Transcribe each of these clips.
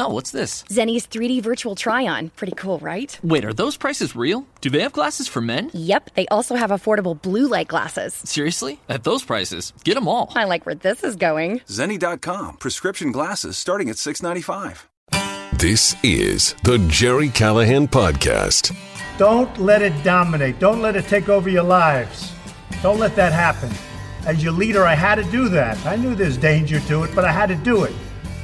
Oh, what's this? Zenni's 3D virtual try on. Pretty cool, right? Wait, are those prices real? Do they have glasses for men? Yep, they also have affordable blue light glasses. Seriously? At those prices, get them all. I like where this is going. Zenni.com, prescription glasses starting at 695. This is the Gerry Callahan Podcast. Don't let it dominate. Don't let it take over your lives. Don't let that happen. As your leader, I had to do that. I knew there's danger to it, but I had to do it.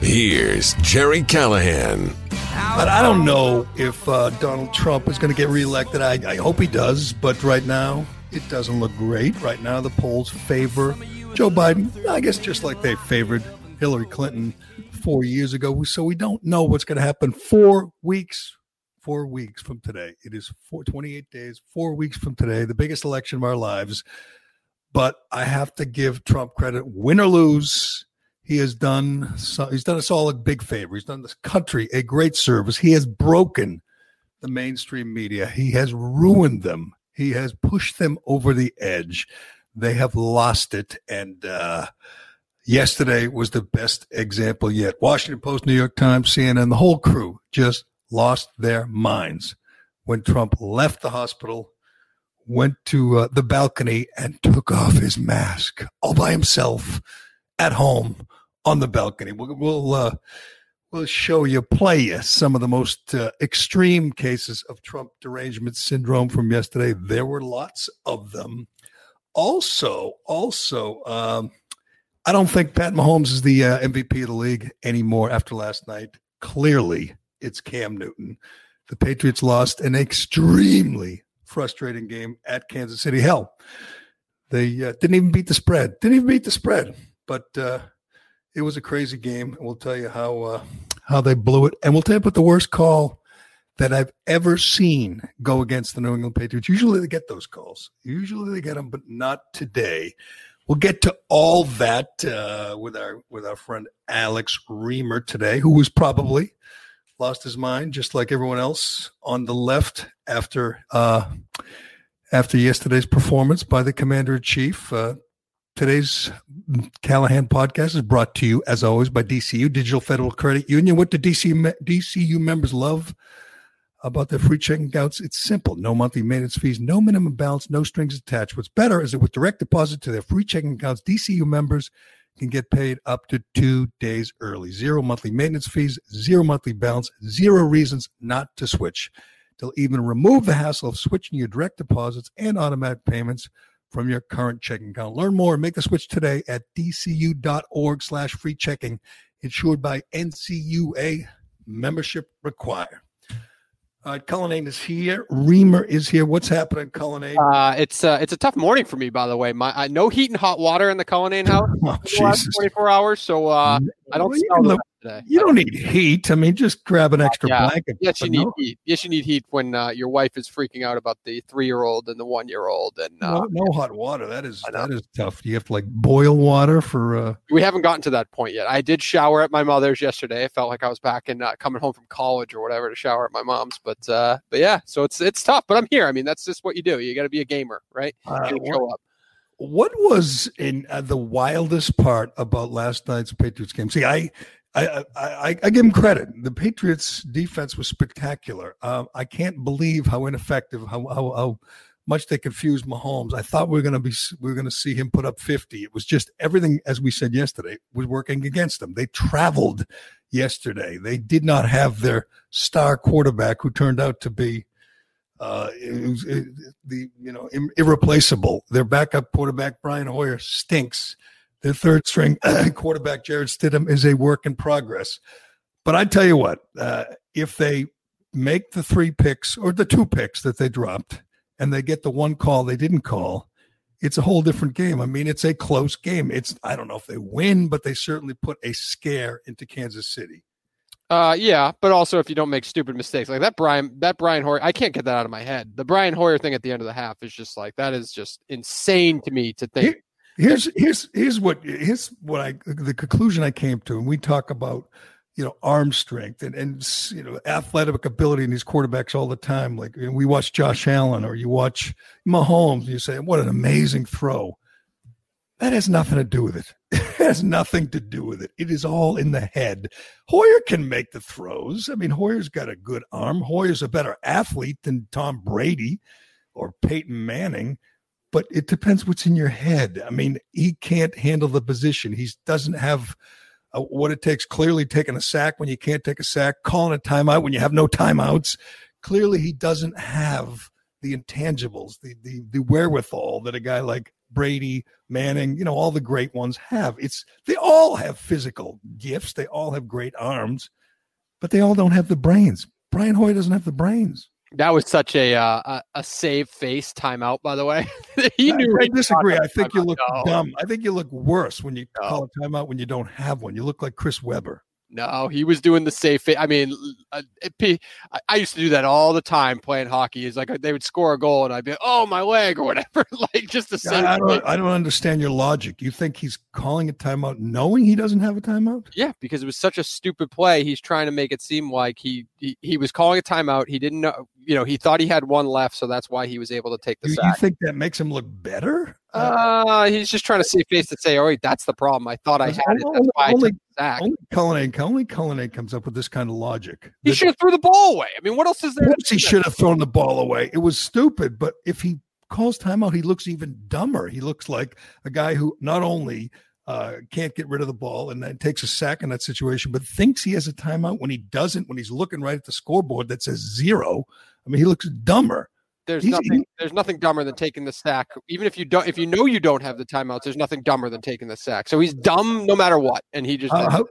Here's Gerry Callahan. But I don't know if uh, Donald Trump is going to get reelected. I, I hope he does, but right now it doesn't look great. Right now the polls favor Joe Biden. I guess just like they favored Hillary Clinton four years ago. So we don't know what's going to happen four weeks. Four weeks from today. It is four, 28 days, four weeks from today, the biggest election of our lives. But I have to give Trump credit, win or lose he has done he's done us all a big favor. He's done this country a great service. He has broken the mainstream media. He has ruined them. He has pushed them over the edge. They have lost it. And uh, yesterday was the best example yet. Washington Post, New York Times, CNN, the whole crew just lost their minds when Trump left the hospital, went to uh, the balcony, and took off his mask all by himself at home on the balcony. We'll we'll, uh, we'll show you, play you some of the most uh, extreme cases of Trump derangement syndrome from yesterday. There were lots of them. Also, also, um, I don't think Pat Mahomes is the uh, MVP of the league anymore after last night. Clearly, it's Cam Newton. The Patriots lost an extremely frustrating game at Kansas City. Hell, they uh, didn't even beat the spread. Didn't even beat the spread. But uh, it was a crazy game. We'll tell you how uh, how they blew it, and we'll tell you about the worst call that I've ever seen go against the New England Patriots. Usually they get those calls. Usually they get them, but not today. We'll get to all that uh, with our with our friend Alex Reimer today, who was probably lost his mind, just like everyone else on the left after uh, after yesterday's performance by the Commander in Chief. Uh, Today's Callahan podcast is brought to you, as always, by DCU, Digital Federal Credit Union. What do DCU, DCU members love about their free checking accounts? It's simple no monthly maintenance fees, no minimum balance, no strings attached. What's better is that with direct deposit to their free checking accounts, DCU members can get paid up to two days early. Zero monthly maintenance fees, zero monthly balance, zero reasons not to switch. They'll even remove the hassle of switching your direct deposits and automatic payments from your current checking account. Learn more and make the switch today at dcu.org slash free checking. Insured by NCUA. Membership required. All right, Cullinane is here. Reimer is here. What's happening, Cullinane? Uh, it's uh, it's a tough morning for me, by the way. My I, no heat and hot water in the Cullinane house oh, the last 24 hours, so uh, I don't well, today. You don't need heat. I mean, just grab an extra yeah. blanket. Yes, you need heat. Yes, you need heat when uh, your wife is freaking out about the three-year-old and the one-year-old. And uh, no, no hot water. That is that is tough. You have to like boil water for. Uh... We haven't gotten to that point yet. I did shower at my mother's yesterday. I felt like I was back and uh, coming home from college or whatever to shower at my mom's. But uh, but yeah, so it's it's tough. But I'm here. I mean, that's just what you do. You got to be a gamer, right? Uh, show up. What was in uh, the wildest part about last night's Patriots game? See, I I, I, I, give him credit. The Patriots' defense was spectacular. Uh, I can't believe how ineffective, how, how, how much they confused Mahomes. I thought we were going to be we were going to see him put up 50. It was just everything, as we said yesterday, was working against them. They traveled yesterday. They did not have their star quarterback, who turned out to be uh, it was, it, the you know irreplaceable. Their backup quarterback Brian Hoyer stinks. Their third string quarterback, Jarrett Stidham, is a work in progress. But I tell you what, uh, if they make the three picks or the two picks that they dropped and they get the one call they didn't call, it's a whole different game. I mean, it's a close game. It's I don't know if they win, but they certainly put a scare into Kansas City. Uh, yeah, but also if you don't make stupid mistakes like that, Brian, that Brian Hoyer, I can't get that out of my head. The Brian Hoyer thing at the end of the half is just like that is just insane to me to think. Here, here's here's here's what here's what I the conclusion I came to, and we talk about you know arm strength and and you know athletic ability in these quarterbacks all the time. Like you know, we watch Josh Allen or you watch Mahomes, and you say what an amazing throw. That has nothing to do with it. It has nothing to do with it. It is all in the head. Hoyer can make the throws. I mean, Hoyer's got a good arm. Hoyer's a better athlete than Tom Brady or Peyton Manning, but it depends what's in your head. I mean, he can't handle the position. He doesn't have uh, what it takes. Clearly, taking a sack when you can't take a sack, calling a timeout when you have no timeouts. Clearly, he doesn't have the intangibles, the the the wherewithal that a guy like Brady, Manning, you know, all the great ones have. It's they all have physical gifts, they all have great arms, but they all don't have the brains. Brian Hoyer doesn't have the brains. That was such a uh, a, a save face timeout, by the way. he knew. I, I disagree. I think you look no. dumb. I think you look worse when you no. call a timeout when you don't have one. You look like Chris Webber. No, he was doing the safe. I mean, uh, I used to do that all the time playing hockey. Is like they would score a goal and I'd be, like, oh my leg or whatever, like just the same. I don't, I don't understand your logic. You think he's calling a timeout knowing he doesn't have a timeout? Yeah, because it was such a stupid play. He's trying to make it seem like he he, he was calling a timeout. He didn't know. You know, he thought he had one left, so that's why he was able to take the you, sack. You think that makes him look better? Uh, he's just trying to see a face to say, "Oh, wait, that's the problem. I thought I had it. That's why only, I only Cullinane, only Cullinane comes up with this kind of logic. He should have threw the ball away. I mean, what else is there? He should have thrown the ball away. It was stupid. But if he calls timeout, he looks even dumber. He looks like a guy who not only uh, can't get rid of the ball and then takes a sack in that situation, but thinks he has a timeout when he doesn't. When he's looking right at the scoreboard that says zero, I mean, he looks dumber. There's nothing. There's nothing dumber than taking the sack. Even if you don't, if you know you don't have the timeouts, there's nothing dumber than taking the sack. So he's dumb no matter what, and he just. Uh, how,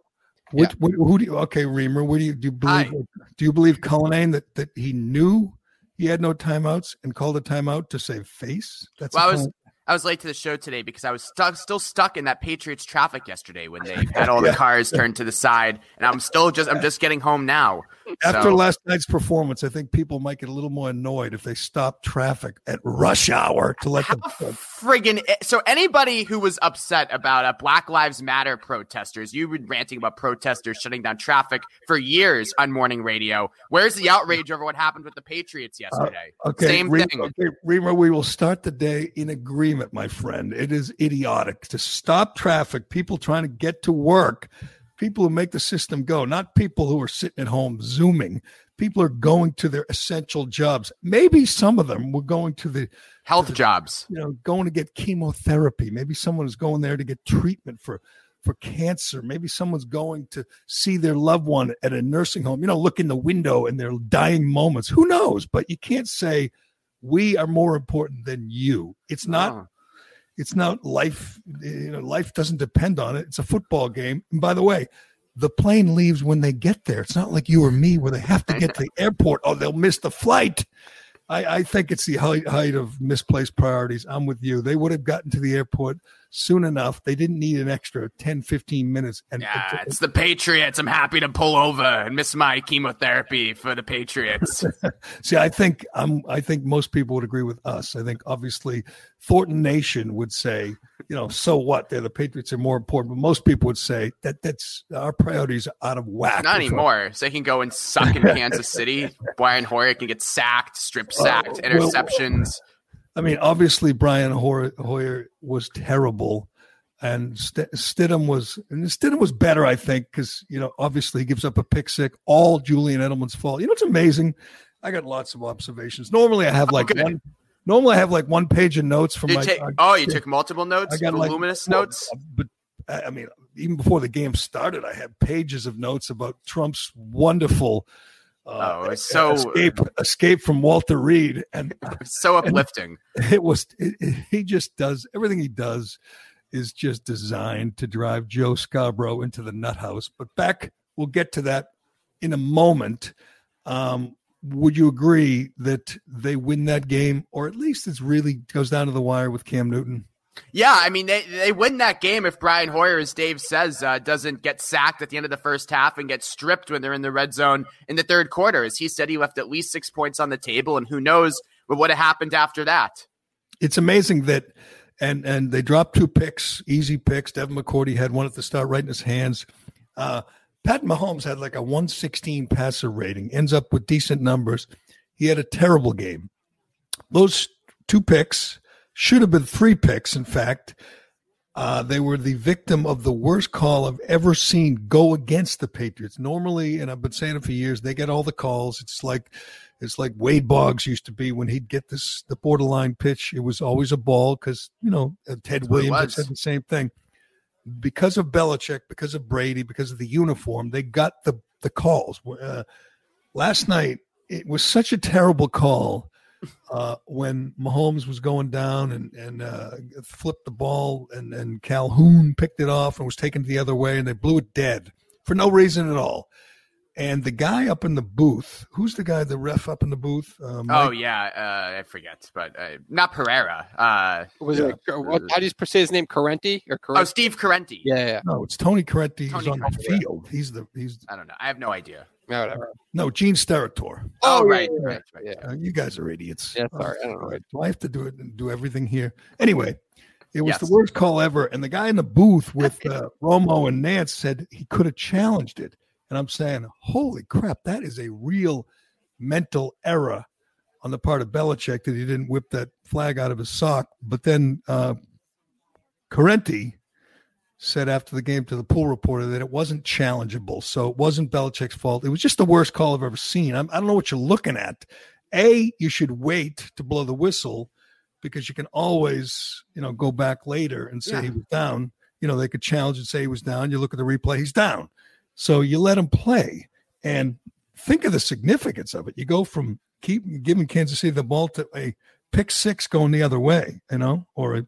yeah. what, who do you? Okay, Reimer. What do you do? You believe? I, do you believe Cullinane that that he knew he had no timeouts and called a timeout to save face? That's well, I was I was late to the show today because I was stuck, still stuck in that Patriots traffic yesterday when they had all the cars turned to the side, and I'm still just I'm just getting home now. After so. last night's performance, I think people might get a little more annoyed if they stop traffic at rush hour to let How them. Friggin' eh, so anybody who was upset about a Black Lives Matter protesters, you've been ranting about protesters shutting down traffic for years on morning radio. Where's the outrage over what happened with the Patriots uh, yesterday? Uh, okay, same Reimer, thing. Okay, Reimer, we will start the day in agreement, my friend. It is idiotic to stop traffic. People trying to get to work people who make the system go, not people who are sitting at home zooming. People are going to their essential jobs. Maybe some of them were going to the health to the, jobs, you know, going to get chemotherapy. Maybe someone is going there to get treatment for for cancer. Maybe someone's going to see their loved one at a nursing home, you know, look in the window in their dying moments. Who knows? But you can't say we are more important than you. It's not ah. it's not life. You know, life doesn't depend on it. It's a football game. And by the way, the plane leaves when they get there. It's not like you or me where they have to get to the airport. Oh, they'll miss the flight. I, I think it's the height, height of misplaced priorities. I'm with you. They would have gotten to the airport soon enough. They didn't need an extra 10, 15 minutes. And yeah, it's the Patriots. I'm happy to pull over and miss my chemotherapy for the Patriots. See, I think I'm I think most people would agree with us. I think obviously Thornton Nation would say, you know, so what? They're the Patriots are more important, but most people would say that that's our priorities are out of whack. Not anymore. So they can go and suck in Kansas City. Brian Hoyer can get sacked, strip sacked, uh, interceptions. Well, I mean, obviously Brian Hoyer was terrible, and St- Stidham was and Stidham was better, I think, because you know obviously he gives up a pick six, all Julian Edelman's fault. You know, it's amazing. I got lots of observations. Normally, I have like okay. one. Normally, I have like one page of notes from my. Take, oh, you took multiple notes. I got voluminous like, notes. But I mean, even before the game started, I had pages of notes about Trump's wonderful uh, oh, so escape escape from Walter Reed, and so uplifting. It was. It, it, he just does everything he does is just designed to drive Joe Scarborough into the nut house. But back, we'll get to that in a moment. Um, would you agree that they win that game, or at least it's really goes down to the wire with Cam Newton? Yeah, I mean they they win that game if Brian Hoyer, as Dave says, uh, doesn't get sacked at the end of the first half and get stripped when they're in the red zone in the third quarter. As he said, he left at least six points on the table, and who knows what would have happened after that. It's amazing that, and and they dropped two picks, easy picks. Devin McCourty had one at the start, right in his hands. Uh, Pat Mahomes had like a 116 passer rating, ends up with decent numbers. He had a terrible game. Those two picks should have been three picks, in fact. Uh, they were the victim of the worst call I've ever seen go against the Patriots. Normally, and I've been saying it for years, they get all the calls. It's like it's like Wade Boggs used to be when he'd get this the borderline pitch. It was always a ball because you know uh, Ted Williams said the same thing. Because of Belichick, because of Brady, because of the uniform, they got the the calls. Uh, last night, it was such a terrible call uh, when Mahomes was going down and and uh, flipped the ball, and and Calhoun picked it off and was taken the other way, and they blew it dead for no reason at all. And the guy up in the booth, who's the guy, the ref up in the booth? Uh, oh yeah, uh, I forget, but uh, not Pereira. Uh, was it? What, how do you say his name? Corrente or Corrente? Oh, Steve Corrente. Yeah, yeah. No, it's Tony Corrente. Tony he's on the field. He's the he's. I don't know. I have no idea. No, whatever. No, Gene Steratore. Oh, oh right, right, right, Yeah, uh, you guys are idiots. Yeah, sorry. I don't know. Do I have to do it and do everything here? Anyway, it was yes. the worst call ever. And the guy in the booth with uh, Romo and Nance said he could have challenged it. And I'm saying, holy crap, that is a real mental error on the part of Belichick that he didn't whip that flag out of his sock. But then uh, Corrente said after the game to the pool reporter that it wasn't challengeable. So it wasn't Belichick's fault. It was just the worst call I've ever seen. I'm, I do not know what you're looking at. A, you should wait to blow the whistle because you can always, you know, go back later and say yeah. he was down. You know, they could challenge and say he was down. You look at the replay, he's down. So you let him play and think of the significance of it. You go from keep giving Kansas City the ball to a pick six going the other way, you know, or a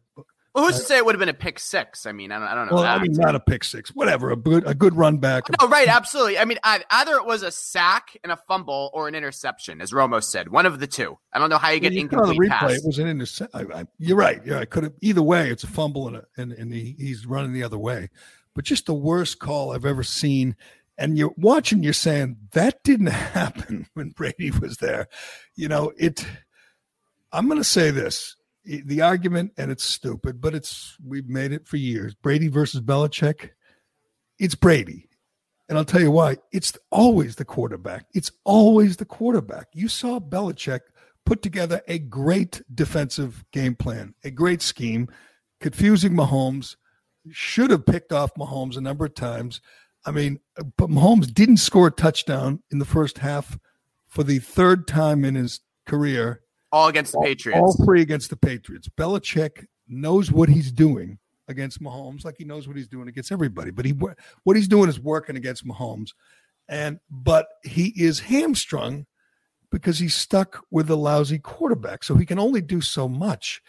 well, who's to say it would have been a pick six? I mean, I don't, I don't know. Well, I mean, not a pick six, whatever. A good, a good run back. No, right, absolutely. I mean, either it was a sack and a fumble or an interception, as Romo said, one of the two. I don't know how you get well, you incomplete replay, pass. It was an interception. You're right. Yeah, I could have. Either way, it's a fumble and a, and, and he, he's running the other way. But just the worst call I've ever seen. And you're watching, you're saying that didn't happen when Brady was there. You know, it. I'm going to say this the argument, and it's stupid, but it's we've made it for years. Brady versus Belichick. It's Brady. And I'll tell you why. It's always the quarterback. It's always the quarterback. You saw Belichick put together a great defensive game plan, a great scheme, confusing Mahomes, should have picked off Mahomes a number of times. I mean, but Mahomes didn't score a touchdown in the first half for the third time in his career all against the Patriots. All three against the Patriots. Belichick knows what he's doing against Mahomes, like he knows what he's doing against everybody. But he what he's doing is working against Mahomes, and but he is hamstrung because he's stuck with a lousy quarterback. So he can only do so much.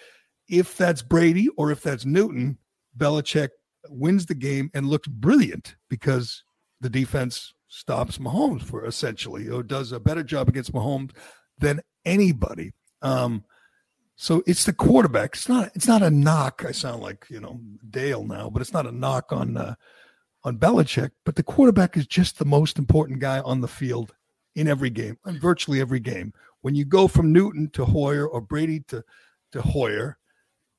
If that's Brady or if that's Newton, Belichick wins the game and looks brilliant because the defense stops Mahomes for essentially or does a better job against Mahomes than anybody. Um, so it's the quarterback. It's not. It's not a knock. I sound like you know Dale now, but it's not a knock on uh, on Belichick. But the quarterback is just the most important guy on the field in every game, in virtually every game. When you go from Newton to Hoyer or Brady to to Hoyer,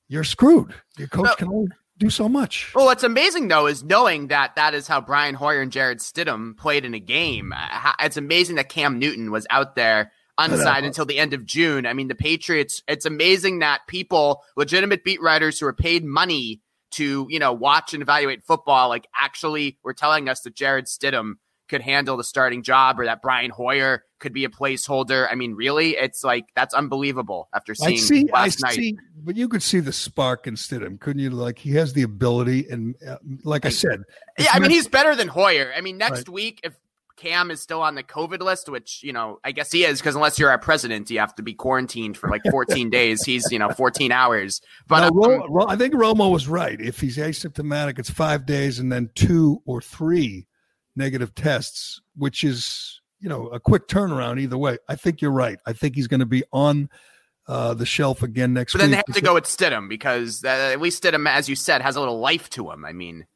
you're screwed. Your coach can only do so much. Well, what's amazing though is knowing that that is how Brian Hoyer and Jarrett Stidham played in a game. It's amazing that Cam Newton was out there unsigned until the end of June. I mean, the Patriots, it's amazing that people, legitimate beat writers who are paid money to, you know, watch and evaluate football, like actually were telling us that Jarrett Stidham could handle the starting job or that Brian Hoyer could be a placeholder. I mean, really, it's like that's unbelievable after seeing I see, last I night. See, but you could see the spark in Stidham, couldn't you? Like he has the ability, and uh, like I said, yeah, I mean, he's better than Hoyer. I mean, next right. week if Cam is still on the COVID list, which, you know, I guess he is because unless you're our president, you have to be quarantined for like 14 days. He's, you know, 14 hours. But no, um, Ro- I think Romo was right. If he's asymptomatic, it's five days and then two or three negative tests, which is, you know, a quick turnaround either way. I think you're right. I think he's going to be on uh, the shelf again next week. But then they have to go with Stidham because uh, at least Stidham, as you said, has a little life to him. I mean,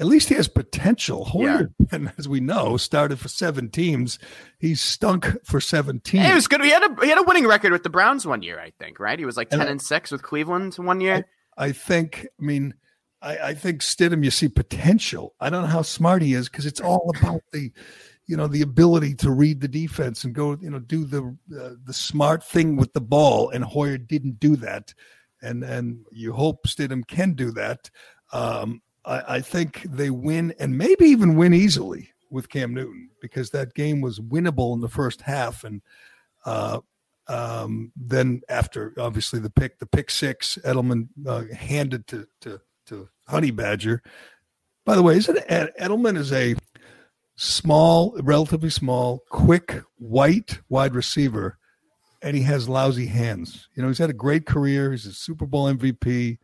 At least he has potential. Hoyer, and as we know, started for seven teams. He's stunk for seventeen. Hey, it was good. He had a he had a winning record with the Browns one year, I think. Right? He was like ten I- and six with Cleveland one year. I think, I mean, I, I think Stidham, you see potential. I don't know how smart he is because it's all about the, you know, the ability to read the defense and go, you know, do the uh, the smart thing with the ball. And Hoyer didn't do that, and and you hope Stidham can do that. Um, I, I think they win and maybe even win easily with Cam Newton because that game was winnable in the first half and. Uh, um, then after obviously the pick, the pick six, Edelman uh, handed to to to Honey Badger. By the way, isn't Ed- Edelman is a small, relatively small, quick, white wide receiver, and he has lousy hands. You know, he's had a great career. He's a Super Bowl MVP.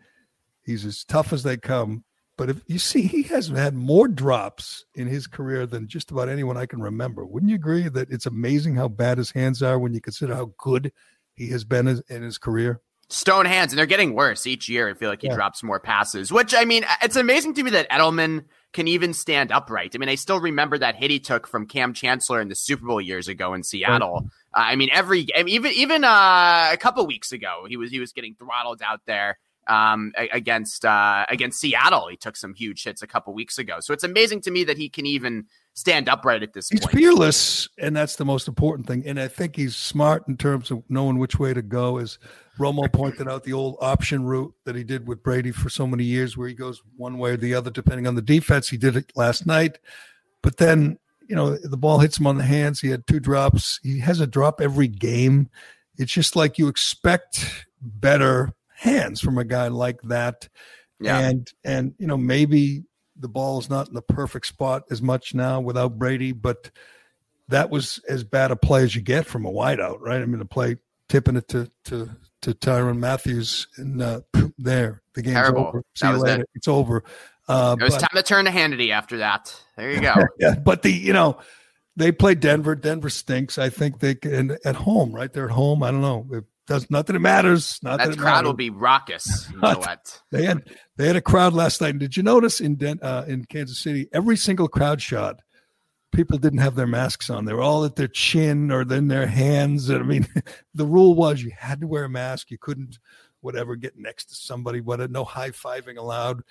He's as tough as they come. But if you see, he has had more drops in his career than just about anyone I can remember. Wouldn't you agree that it's amazing how bad his hands are when you consider how good he has been in- his career? Stone hands, and they're getting worse each year. I feel like he Yeah. drops more passes, which I mean, it's amazing to me that Edelman can even stand upright. I mean, I still remember that hit he took from Kam Chancellor in the Super Bowl years ago in Seattle. Uh, I mean, every I mean, even even uh, a couple weeks ago, he was he was getting throttled out there um, against uh, against Seattle. He took some huge hits a couple weeks ago. So it's amazing to me that he can even stand upright at this point. He's point. fearless, and that's the most important thing. And I think he's smart in terms of knowing which way to go. As Romo pointed out, the old option route that he did with Brady for so many years, where he goes one way or the other depending on the defense. He did it last night, but then you know the ball hits him on the hands. He had two drops. He has a drop every game. It's just like you expect better hands from a guy like that. Yeah. And and you know maybe the ball is not in the perfect spot as much now without Brady, but that was as bad a play as you get from a wideout, right? I mean, the play tipping it to to to Tyrann Mathieu, and uh, there the game's Terrible. over. That See you was later. it. It's over. Uh, It was but- time to turn to Hannity after that. There you go. yeah, but the you know they play Denver. Denver stinks. I think they can at home, right? They're at home. I don't know. It does nothing that matters. Not that, that crowd matters. will be raucous. in Not- Gillette. They had they had a crowd last night. And did you notice in Den, uh, in Kansas City, every single crowd shot, people didn't have their masks on. They were all at their chin or in their hands. And I mean, the rule was you had to wear a mask. You couldn't, whatever, get next to somebody. What no high fiving allowed.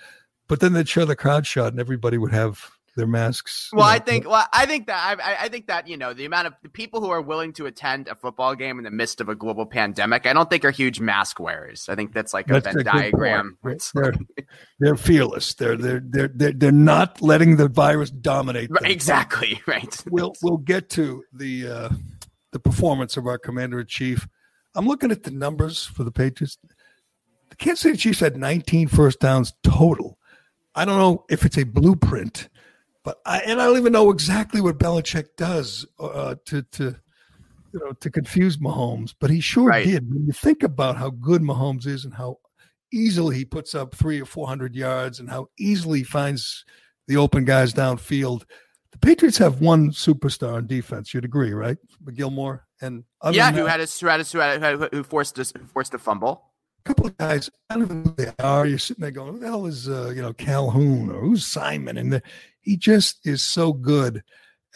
But then they'd show the crowd shot, and everybody would have their masks. you Well, know. I think well, I think that I, I think that you know the amount of the people who are willing to attend a football game in the midst of a global pandemic, I don't think are huge mask wearers. I think that's like a That's Venn a good diagram. They're, they're fearless. They're they're they're they're, they're not letting the virus dominate. Them. exactly right. we'll we'll get to the uh, the performance of our commander in chief. I'm looking at the numbers for the Patriots. The Kansas City Chiefs had 19 first downs total. I don't know if it's a blueprint, but I and I don't even know exactly what Belichick does uh, to to you know to confuse Mahomes. But he sure Right. did. When you think about how good Mahomes is and how easily he puts up three or four hundred yards and how easily he finds the open guys downfield. The Patriots have one superstar on defense. You'd agree, right? Gilmore and other yeah, who that, had a who had a, who, had a, who forced a, who forced a fumble. Couple of guys. I don't even know who they are. You're sitting there going, "Who the hell is uh, you know Calhoun or who's Simon?" And the, he just is so good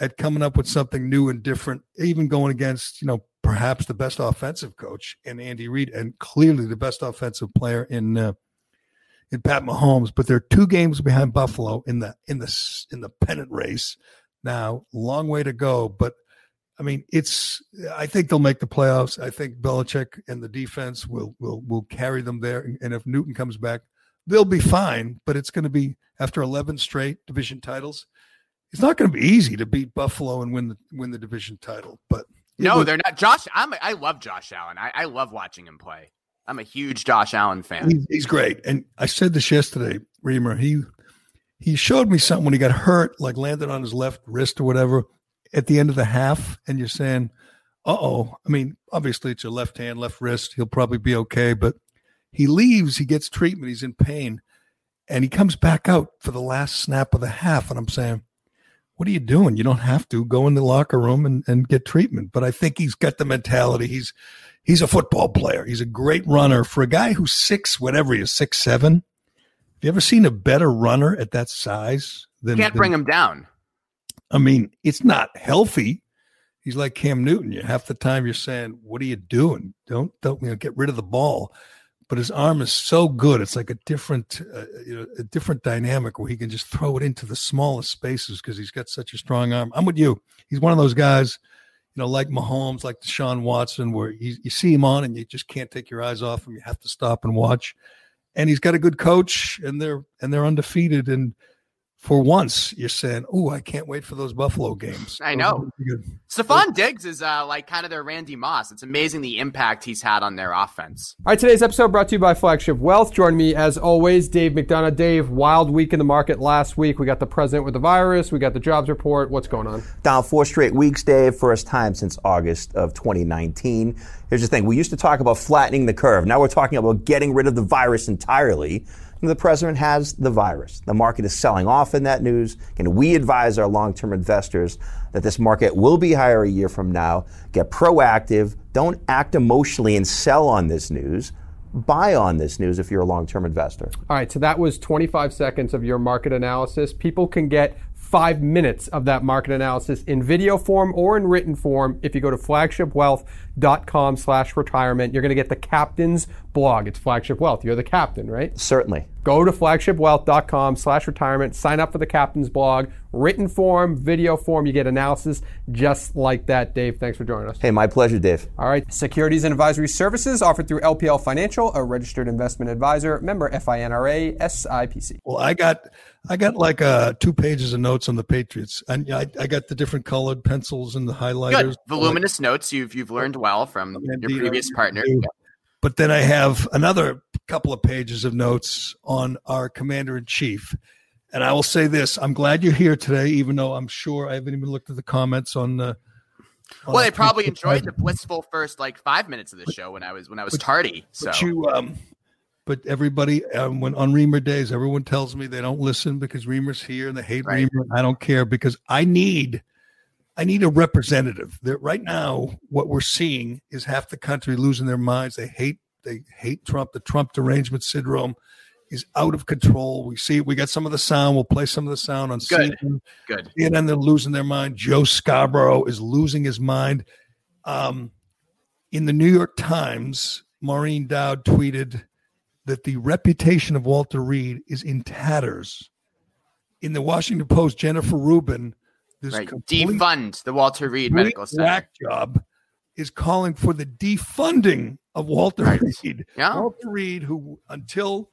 at coming up with something new and different. Even going against you know perhaps the best offensive coach in Andy Reid and clearly the best offensive player in uh, in Pat Mahomes. But they're two games behind Buffalo in the in the in the pennant race. Now, long way to go, but I mean, it's. I think they'll make the playoffs. I think Belichick and the defense will will will carry them there. And, and if Newton comes back, they'll be fine. But it's going to be after eleven straight division titles. It's not going to be easy to beat Buffalo and win the win the division title. But No, will- they're not. Josh, I'm I love Josh Allen. I, I love watching him play. I'm a huge Josh Allen fan. He's, he's great. And I said this yesterday, Reimer. He he showed me something when he got hurt, like landed on his left wrist or whatever at the end of the half. And you're saying, uh oh. I mean, obviously it's your left hand, left wrist. He'll probably be okay. But he leaves, he gets treatment, he's in pain, and he comes back out for the last snap of the half. And I'm saying, what are you doing? You don't have to go in the locker room and, and get treatment. But I think he's got the mentality. He's he's a football player. He's a great runner for a guy who's six, whatever he is, six seven. Have you ever seen a better runner at that size? Than, Can't than- bring him down. I mean, it's not healthy. He's like Cam Newton. You half the time you're saying, "What are you doing? Don't don't you know, get rid of the ball." But his arm is so good; it's like a different, uh, you know, a different dynamic where he can just throw it into the smallest spaces because he's got such a strong arm. I'm with you. He's one of those guys, you know, like Mahomes, like Deshaun Watson, where you, you see him on and you just can't take your eyes off him. You have to stop and watch. And he's got a good coach, and they're and they're undefeated. And for once, you're saying, "Oh, I can't wait for those Buffalo games." I know. are gonna be good. Stefon Diggs is uh, like kind of their Randy Moss. It's amazing the impact he's had on their offense. All right, today's episode brought to you by Flagship Wealth. Join me as always, Dave McDonough. Dave, wild week in the market last week. We got the president with the virus. We got the jobs report. What's going on? Down four straight weeks, Dave. First time since August of 2019. Here's the thing we used to talk about flattening the curve. Now we're talking about getting rid of the virus entirely. The president has the virus. The market is selling off in that news. And we advise our long term investors that this market will be higher a year from now. Get proactive. Don't act emotionally and sell on this news. Buy on this news if you're a long term investor. All right, so that was 25 seconds of your market analysis. People can get five minutes of that market analysis in video form or in written form if you go to flagshipwealth.com slash retirement. You're going to get the captain's blog. It's Flagship Wealth. You're the captain, right? Certainly. Go to flagshipwealth.com slash retirement, sign up for the captain's blog, written form, video form. You get analysis just like that. Dave, thanks for joining us. Hey, my pleasure, Dave. All right. Securities and advisory services offered through LPL Financial, a registered investment advisor, member FINRA, SIPC. Well, I got I got like uh, two pages of notes on the Patriots, and I, I got the different colored pencils and the highlighters. Good, voluminous notes. You've you've learned well from your previous partner. But then I have another couple of pages of notes on our commander in chief. And I will say this I'm glad you're here today, even though I'm sure I haven't even looked at the comments on the. on Well, they probably enjoyed the blissful first like five minutes of the show when I was when I was tardy. So But you, um, but everybody, um, when on Reimer days, everyone tells me they don't listen because Reimer's here and they hate Right. Reimer. I don't care because I need, I need a representative. That right now, what we're seeing is half the country losing their minds. They hate, they hate Trump. The Trump derangement syndrome is out of control. We see, we got some of the sound. We'll play some of the sound on Good. CNN. good. And then they're losing their mind. Joe Scarborough is losing his mind. Um, in the New York Times, Maureen Dowd tweeted that the reputation of Walter Reed is in tatters. In the Washington Post, Jennifer Rubin, this Right. complete Defund the Walter Reed Medical Center. job is calling for the defunding of Walter Right. Reed. Yeah. Walter Reed, who until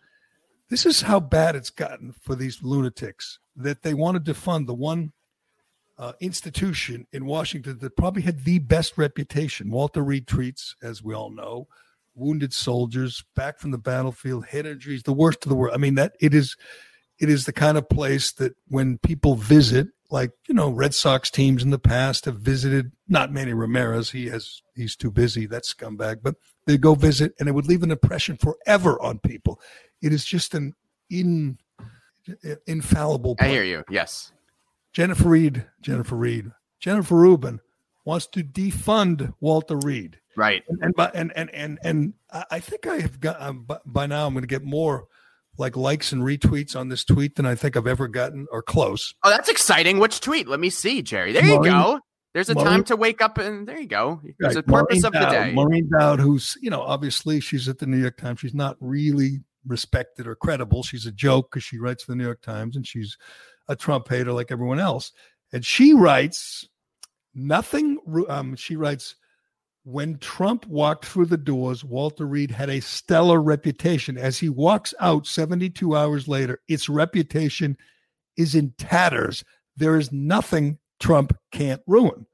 this is how bad it's gotten for these lunatics that they want to defund the one uh, institution in Washington that probably had the best reputation. Walter Reed treats, as we all know, wounded soldiers back from the battlefield, head injuries, the worst of the world. I mean, that it is, it is the kind of place that when people visit, like you know, Red Sox teams in the past have visited. Not Manny Ramirez, he has, he's too busy. That scumbag, but they go visit, and it would leave an impression forever on people. It is just an in, infallible. I hear you. Yes. Jennifer Reed, Jennifer Reed, Jennifer Rubin wants to defund Walter Reed. Right. And and and and and, and I think I have got um, by now I'm going to get more like likes and retweets on this tweet than I think I've ever gotten or close. Oh, that's exciting. Which tweet? Let me see, Gerry. There you go. There's a Maureen- time to wake up, and there you go. There's a purpose Maureen of the day. Maureen Dowd, who's you know obviously she's at the New York Times. She's not really respected or credible. She's a joke because she writes for the New York Times and she's a Trump hater like everyone else. And she writes nothing. Um, she writes when Trump walked through the doors, Walter Reed had a stellar reputation. As he walks out 72 hours later, its reputation is in tatters. There is nothing Trump can't ruin.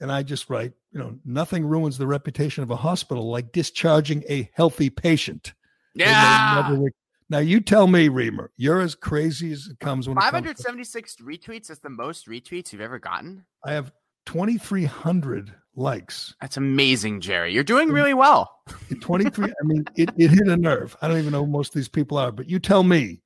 And I just write, you know, nothing ruins the reputation of a hospital like discharging a healthy patient. Yeah. Now you tell me, Reimer, you're as crazy as it comes when it comes to- 576 retweets is the most retweets you've ever gotten. I have 2,300 likes. That's amazing, Gerry. You're doing really well. 23. I mean, it, it hit a nerve. I don't even know who most of these people are, but you tell me,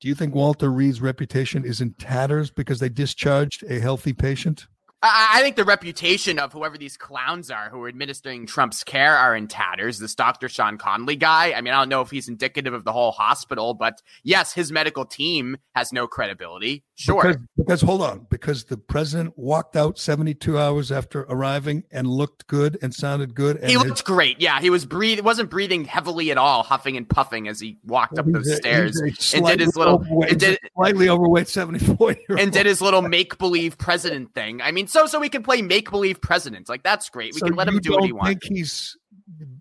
do you think Walter Reed's reputation is in tatters because they discharged a healthy patient? I, I think the reputation of whoever these clowns are who are administering Trump's care are in tatters. This Dr. Sean Conley guy, I mean, I don't know if he's indicative of the whole hospital, but yes, his medical team has no credibility. Sure. Because, because hold on, because the president walked out 72 hours after arriving and looked good and sounded good. And he his- looked great. Yeah, he was breathing, wasn't breathing heavily at all, huffing and puffing as he walked up those a- stairs and did his little overweight- did, slightly overweight 74 year old. and did his little make believe president thing. I mean, so so we can play make believe president. Like that's great. We So can let him do what he don't wants. think he's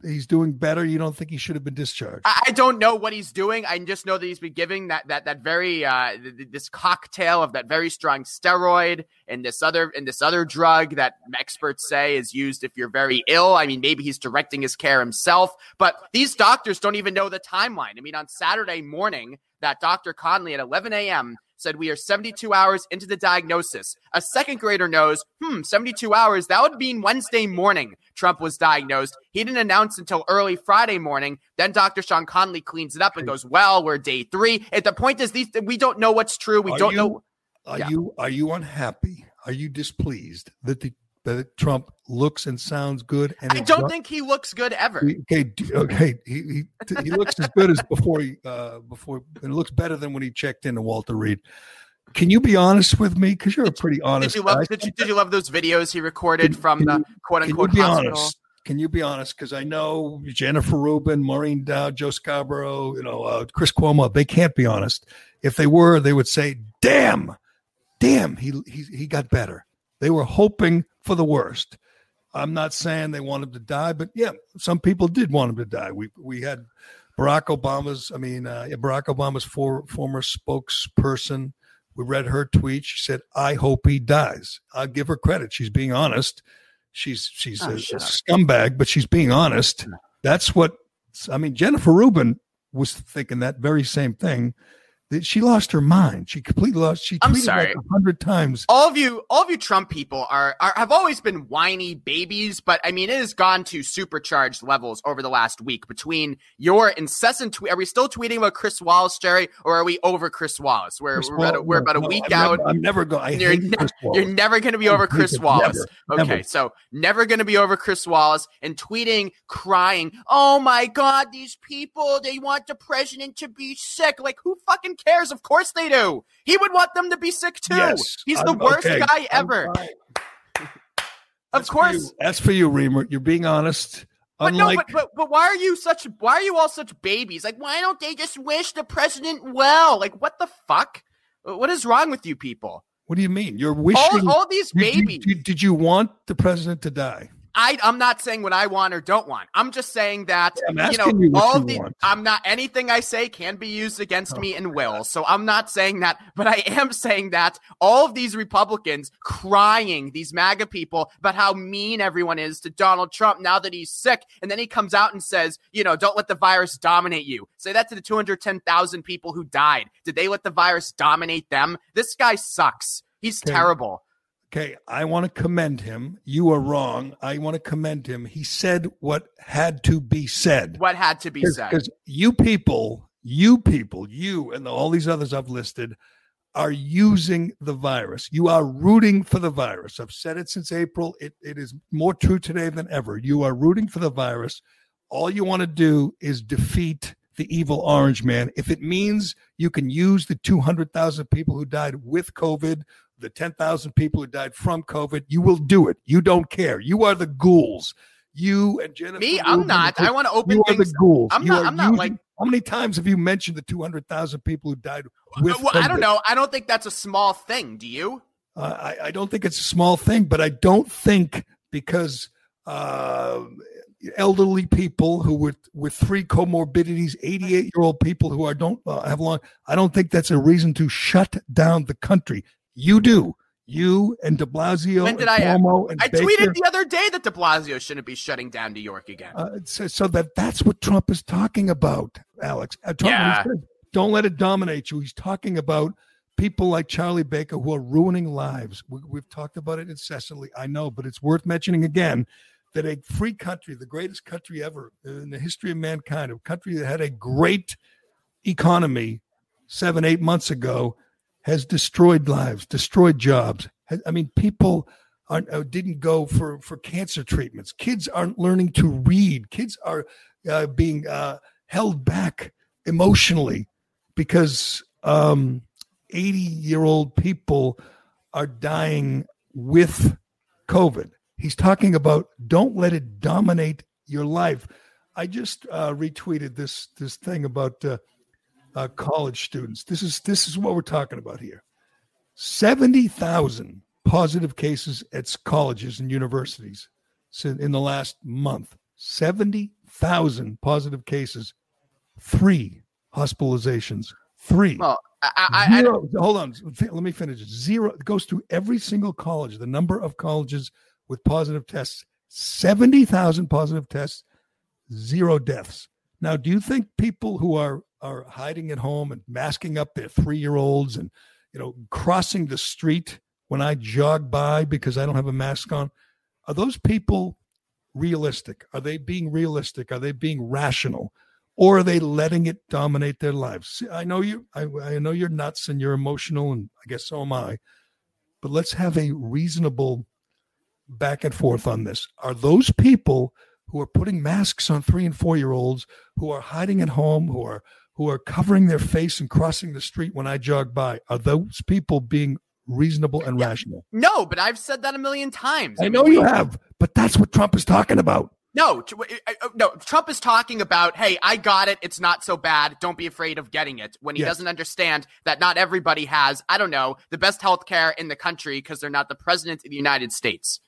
he's doing better? You don't think he should have been discharged? I I don't know what he's doing. I just know that he's been giving that that that very uh th- th- this cocktail of that very strong steroid and this other and this other drug that experts say is used if you're very ill. I mean, maybe he's directing his care himself, but these doctors don't even know the timeline. I mean, on Saturday morning, that Dr. Conley at 11 a.m. said we are 72 hours into the diagnosis. A second grader knows, hmm, 72 hours, that would mean Wednesday morning Trump was diagnosed. He didn't announce until early Friday morning. Then Dr. Sean Conley cleans it up and goes, well, we're day three. And the point is, these we don't know what's true. We Are don't you- know. Are Yeah. you are you unhappy? Are you displeased that the that Trump looks and sounds good? And I don't think he looks good ever. Okay, okay. He, he he looks as good as before he uh before and looks better than when he checked into Walter Reed. Can you be honest with me? Because you're a pretty Did honest you love? guy. Did you, did you love those videos he recorded Can- from can the quote Can you unquote be hospital? honest? Can you be honest? Because I know Jennifer Rubin, Maureen Dowd, Joe Scarborough, you know, uh, Chris Cuomo. They can't be honest. If they were, they would say, "Damn, damn, he he he got better." They were hoping for the worst. I'm not saying they want him to die, but yeah, some people did want him to die. We we had Barack Obama's, I mean, uh, yeah, Barack Obama's for, former spokesperson. We read her tweet. She said, "I hope he dies." I'll give her credit. She's being honest. She's she's Oh, a, a scumbag, but she's being honest. That's what I mean. Jennifer Rubin was thinking that very same thing. That she lost her mind. She completely lost. She I'm tweeted sorry. like a hundred times. all of you all of you trump people are, are have always been whiny babies but i mean it has gone to supercharged levels over the last week between your incessant tweet are we still tweeting about chris wallace gerry or are we over chris wallace we're, Chris we're, about, a, we're about a no, week I'm out Never, I'm never going. You're, ne- you're never going to be over Chris it. Wallace. Never, okay, never. so never going to be over Chris Wallace and tweeting, crying, "Oh my God, these people! They want the president to be sick. Like who fucking cares? Of course they do. He would want them to be sick too. Yes, He's the I'm- worst okay, guy ever. Of course." you. that's for you, Reimer. You're being honest. But Unlike no, but, but but why are you such why are you all such babies? Like why don't they just wish the president well? Like what the fuck? What is wrong with you people? what do you mean? You're wishing All, all these Did you- babies. Did, did you want the president to die? I, I'm not saying what I want or don't want. I'm just saying that I'm you know you all you the. want. I'm not anything I say can be used against oh me and will. So I'm not saying that, but I am saying that all of these Republicans crying, these MAGA people, about how mean everyone is to Donald Trump now that he's sick, and then he comes out and says, you know, don't let the virus dominate you. Say that to the 210,000 people who died. Did they let the virus dominate them? This guy sucks. He's Okay. terrible. Okay, I want to commend him. You are wrong. I want to commend him. He said what had to be said. What had to be said? Because you people, you people, you and all these others I've listed are using the virus. You are rooting for the virus. I've said it since April. It, it is more true today than ever. You are rooting for the virus. All you want to do is defeat the evil orange man. If it means you can use the 200,000 people who died with COVID, the 10,000 people who died from COVID, you will do it. You don't care. You are the ghouls. You and Jennifer. Me? I'm not. I want to open you are the ghouls. I'm You not- I'm not using- like- How many times have you mentioned the 200,000 people who died with Well, I don't know. I don't think that's a small thing. Do you? Uh, I, I don't think it's a small thing, but I don't think because uh, elderly people who with with three comorbidities, 88 year old people who are don't uh, have long, I don't think that's a reason to shut down the country. You do. You and De Blasio when did and I? Cuomo and I Baker, tweeted the other day that De Blasio shouldn't be shutting down New York again. uh, so, so that that's what Trump is talking about, Alex. Uh, Trump, Yeah. don't let it dominate you. He's talking about people like Charlie Baker who are ruining lives. We, we've talked about it incessantly. I know, but it's worth mentioning again that a free country, the greatest country ever in the history of mankind, a country that had a great economy seven, eight months ago, has destroyed lives, destroyed jobs. I mean, people aren't uh, didn't go for for cancer treatments. Kids aren't learning to read. Kids are uh, being uh, held back emotionally because um, 80 year old people are dying with COVID. He's talking about don't let it dominate your life. I just uh, retweeted this this thing about uh, college students. This is this is what we're talking about here. Seventy thousand positive cases at colleges and universities in the last month. Seventy thousand positive cases, three hospitalizations, three. Well, I, I, Zero, I hold on. Let me finish. Zero it goes through every single college. The number of colleges with positive tests, 70,000 positive tests, zero deaths. Now, do you think people who are are hiding at home and masking up their 3-year-olds and you know crossing the street when I jog by because I don't have a mask on, are those people realistic? Are they being realistic? Are they being rational? Or are they letting it dominate their lives? I know you I, I know you're nuts and you're emotional and I guess so am I. But let's have a reasonable back and forth on this. Are those people who are putting masks on three and four year olds, who are hiding at home, who are who are covering their face and crossing the street when I jog by, are those people being reasonable and yeah. rational? No, but I've said that a million times. I, I know mean, you have, but that's what Trump is talking about. No, no. Trump is talking about, hey, I got it. It's not so bad. Don't be afraid of getting it. When he yes. doesn't understand that not everybody has, I don't know, the best health care in the country because they're not the president of the United States.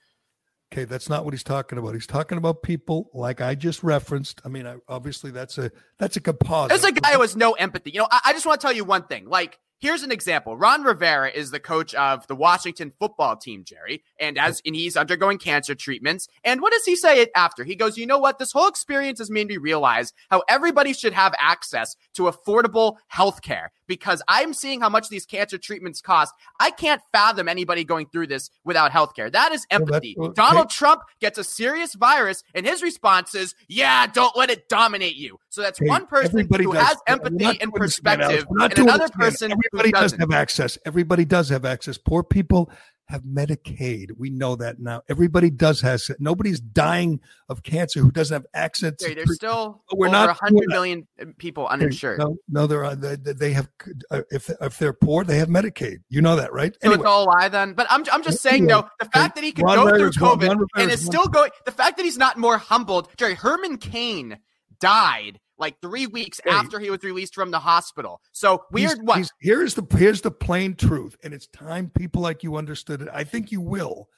Okay, that's not what he's talking about. He's talking about people like I just referenced. I mean, I, obviously that's a that's a composite. There's a guy who has no empathy. You know, I, I just want to tell you one thing. Like, here's an example. Ron Rivera is the coach of the Washington football team, Gerry, and as and he's undergoing cancer treatments. And what does he say after? He goes, "You know what? This whole experience has made me realize how everybody should have access to affordable health care because I'm seeing how much these cancer treatments cost. I can't fathom anybody going through this without healthcare. That is empathy. Well, Donald Trump gets a serious virus, and his response is, "Yeah, don't let it dominate you." So that's hey, one person who does. has empathy and perspective, and another person everybody doesn't have access. Everybody does have access. Poor people have Medicaid. We know that now. Everybody does has it. Nobody's dying of cancer who doesn't have access. Okay, there's still we're over not 100 million people uninsured. No, no, there are. They, they have. Uh, if if they're poor, they have Medicaid. You know that, right? So anyway. it's all lie then. But I'm I'm just saying though, the fact that he can Ron go through COVID and is still going, the fact that he's not more humbled. Gerry Herman Cain died like three weeks hey. after he was released from the hospital. So weird he's, what he's, here's the here's the plain truth, and it's time people like you understood it. I think you will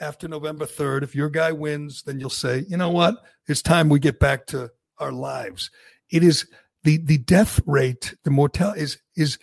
after November 3rd. If your guy wins, then you'll say, you know what? It's time we get back to our lives. It is the the death rate, the mortality is is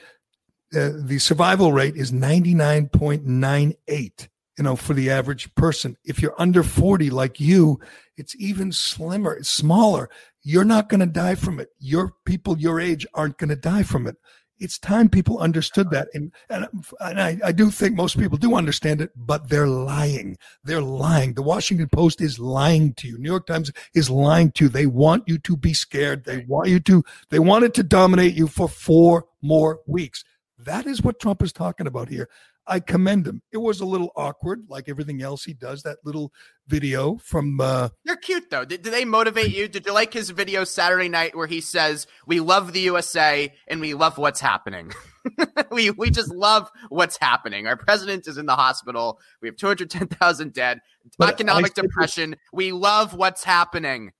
uh, the survival rate is 99.98 you know, for the average person. If you're under 40 like you, it's even slimmer, it's smaller. You're not going to die from it. Your people your age aren't going to die from it. It's time people understood that. And, and, and I, I do think most people do understand it, but they're lying. They're lying. The Washington Post is lying to you. New York Times is lying to you. They want you to be scared. They want you to, they want it to dominate you for four more weeks. That is what Trump is talking about here. I commend him. It was a little awkward, like everything else he does. That little video from. uh They're cute though. Did, did they motivate you? Did you like his video Saturday night where he says, "We love the USA and we love what's happening." we we just love what's happening. Our president is in the hospital. We have two hundred ten thousand dead. But Economic depression. We love what's happening.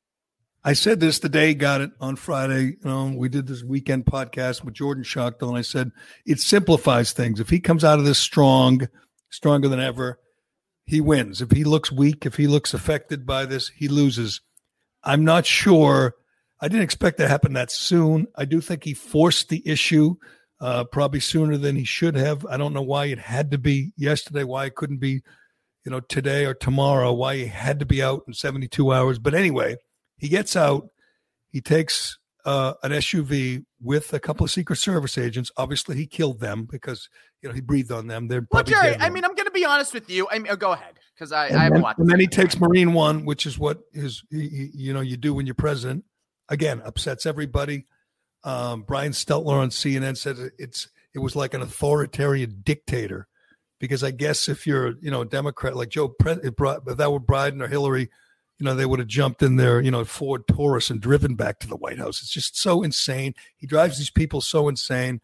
I said this the day got it on Friday. You know, we did this weekend podcast with Jordan Schachtel, and I said it simplifies things. If he comes out of this strong, stronger than ever, he wins. If he looks weak, if he looks affected by this, he loses. I'm not sure. I didn't expect that to happen that soon. I do think he forced the issue uh, probably sooner than he should have. I don't know why it had to be yesterday, why it couldn't be, you know, today or tomorrow, why he had to be out in 72 hours. But anyway, he gets out. He takes uh, an SUV with a couple of Secret Service agents. Obviously, he killed them because you know he breathed on them. They're well, Gerry. I mean, I'm going to be honest with you. I mean, oh, go ahead because I, and I have then, a lot. And then he takes Marine One, which is what his he, you know you do when you're president. Again, upsets everybody. Um, Brian Stelter on CNN said it's it was like an authoritarian dictator because I guess if you're, you know, a Democrat like Joe, if that were Biden or Hillary, you know, they would have jumped in their, you know, Ford Taurus and driven back to the White House. It's just so insane. He drives these people so insane.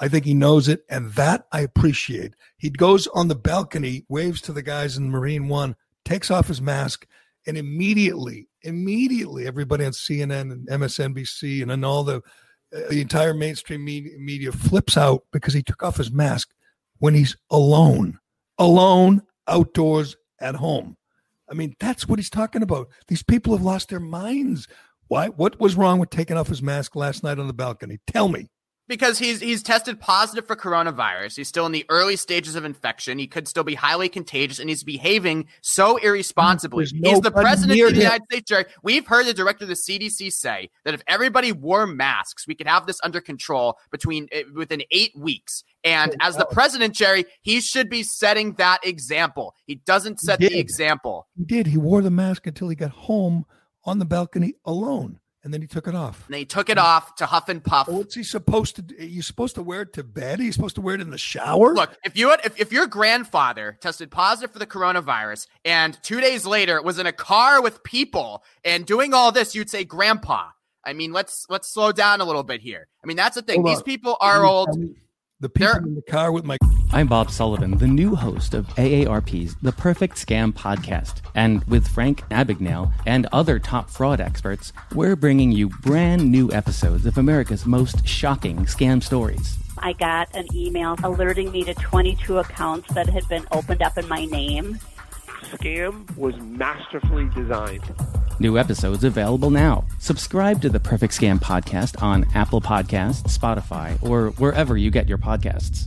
I think he knows it, and that I appreciate. He goes on the balcony, waves to the guys in Marine One, takes off his mask, and immediately, immediately, everybody on CNN and MSNBC and all the, uh, the entire mainstream media flips out because he took off his mask when he's alone, alone outdoors at home. I mean, that's what he's talking about. These people have lost their minds. Why? What was wrong with taking off his mask last night on the balcony? Tell me because he's he's tested positive for coronavirus. He's still in the early stages of infection. He could still be highly contagious, and he's behaving so irresponsibly. he's the president of the United States, Gerry. We've heard the director of the CDC say that if everybody wore masks, we could have this under control between eh, within eight weeks. And as the president, Gerry, he should be setting that example. He doesn't set he the example. He did. He wore the mask until he got home on the balcony alone and then he took it off. And he took it off to huff and puff. What's he supposed to? do? Are you supposed to wear it to bed? Are you supposed to wear it in the shower? Look, if you had, if, if your grandfather tested positive for the coronavirus and two days later was in a car with people and doing all this, you'd say, "Grandpa." I mean, let's let's slow down a little bit here. I mean, that's the thing. Hold These on. people are old. The people They're, in the car with my. I'm Bob Sullivan, the new host of AARP's The Perfect Scam podcast. And with Frank Abagnale and other top fraud experts, we're bringing you brand new episodes of America's most shocking scam stories. I got an email alerting me to 22 accounts that had been opened up in my name. Scam was masterfully designed New episodes available now. Subscribe to the Perfect Scam podcast on Apple Podcasts, Spotify, or wherever you get your podcasts.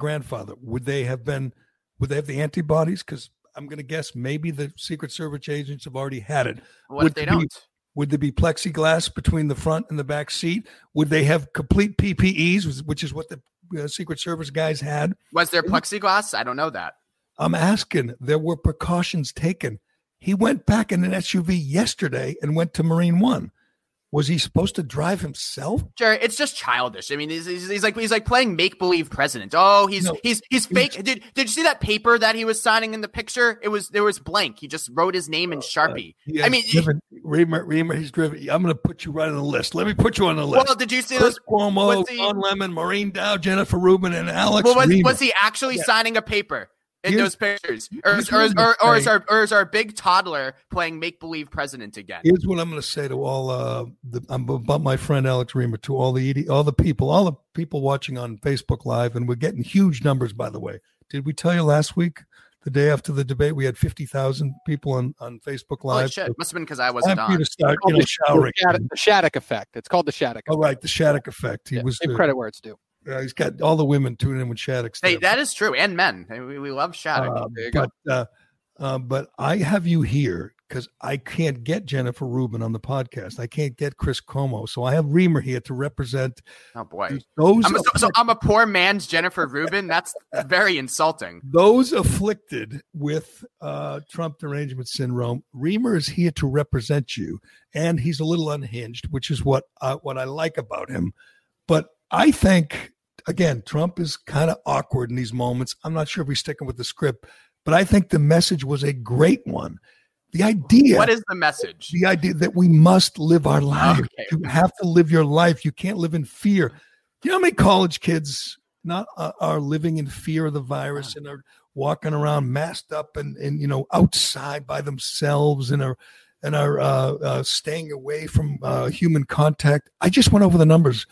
Grandfather, would they have been, would they have the antibodies? Because I'm going to guess maybe the Secret Service agents have already had it. What would if they don't? Would there be plexiglass between the front and the back seat? Would they have complete PPEs, which is what the uh, Secret Service guys had? Was there plexiglass? I don't know that. I'm asking. There were precautions taken. He went back in an SUV yesterday and went to Marine One. Was he supposed to drive himself? Gerry, it's just childish. I mean, he's, he's, he's like he's like playing make believe president. Oh, he's no, he's he's fake. Did did you see that paper that he was signing in the picture? It was there was blank. He just wrote his name in uh, Sharpie. Uh, I mean, driven, Reimer, Reimer, he's driven. I'm going to put you right on the list. Let me put you on the list. Well, did you see Chris those? Cuomo, Don Lemon, Maureen Dowd, Jennifer Rubin, and Alex. Well, was, was he actually yeah. signing a paper? In here's, those pictures, or, is, or, or, or, is our or is our big toddler playing make believe president again? Here's what I'm going to say to all uh, the, I'm about my friend Alex Reimer to all the all the people, all the people watching on Facebook Live, and we're getting huge numbers. By the way, did we tell you last week? The day after the debate, we had fifty thousand people on, on Facebook Live. Holy shit! So Must have been because I wasn't on. To start, you know, showering. The Shattuck effect. It's called the Shattuck. Effect. Oh, right, the Shattuck effect. He yeah, was give credit where it's due. Uh, he's got all the women tuning in with Shattuck. Hey, that is true, and men. We, we love Shattuck. Uh, but uh, uh, but I have you here because I can't get Jennifer Rubin on the podcast. I can't get Chris Cuomo, so I have Reimer here to represent. Oh boy, those I'm a, so, so, I'm a poor man's Jennifer Rubin. That's very insulting. Those afflicted with uh, Trump derangement syndrome, Reimer is here to represent you, and he's a little unhinged, which is what uh, what I like about him. But I think again, Trump is kind of awkward in these moments. I'm not sure if he's sticking with the script, but I think the message was a great one. The idea. What is the message? The idea that we must live our life. Okay. You have to live your life. You can't live in fear. Do you know how many college kids not uh, are living in fear of the virus and are walking around masked up and, and you know outside by themselves and are and are uh, uh, staying away from uh, human contact? I just went over the numbers.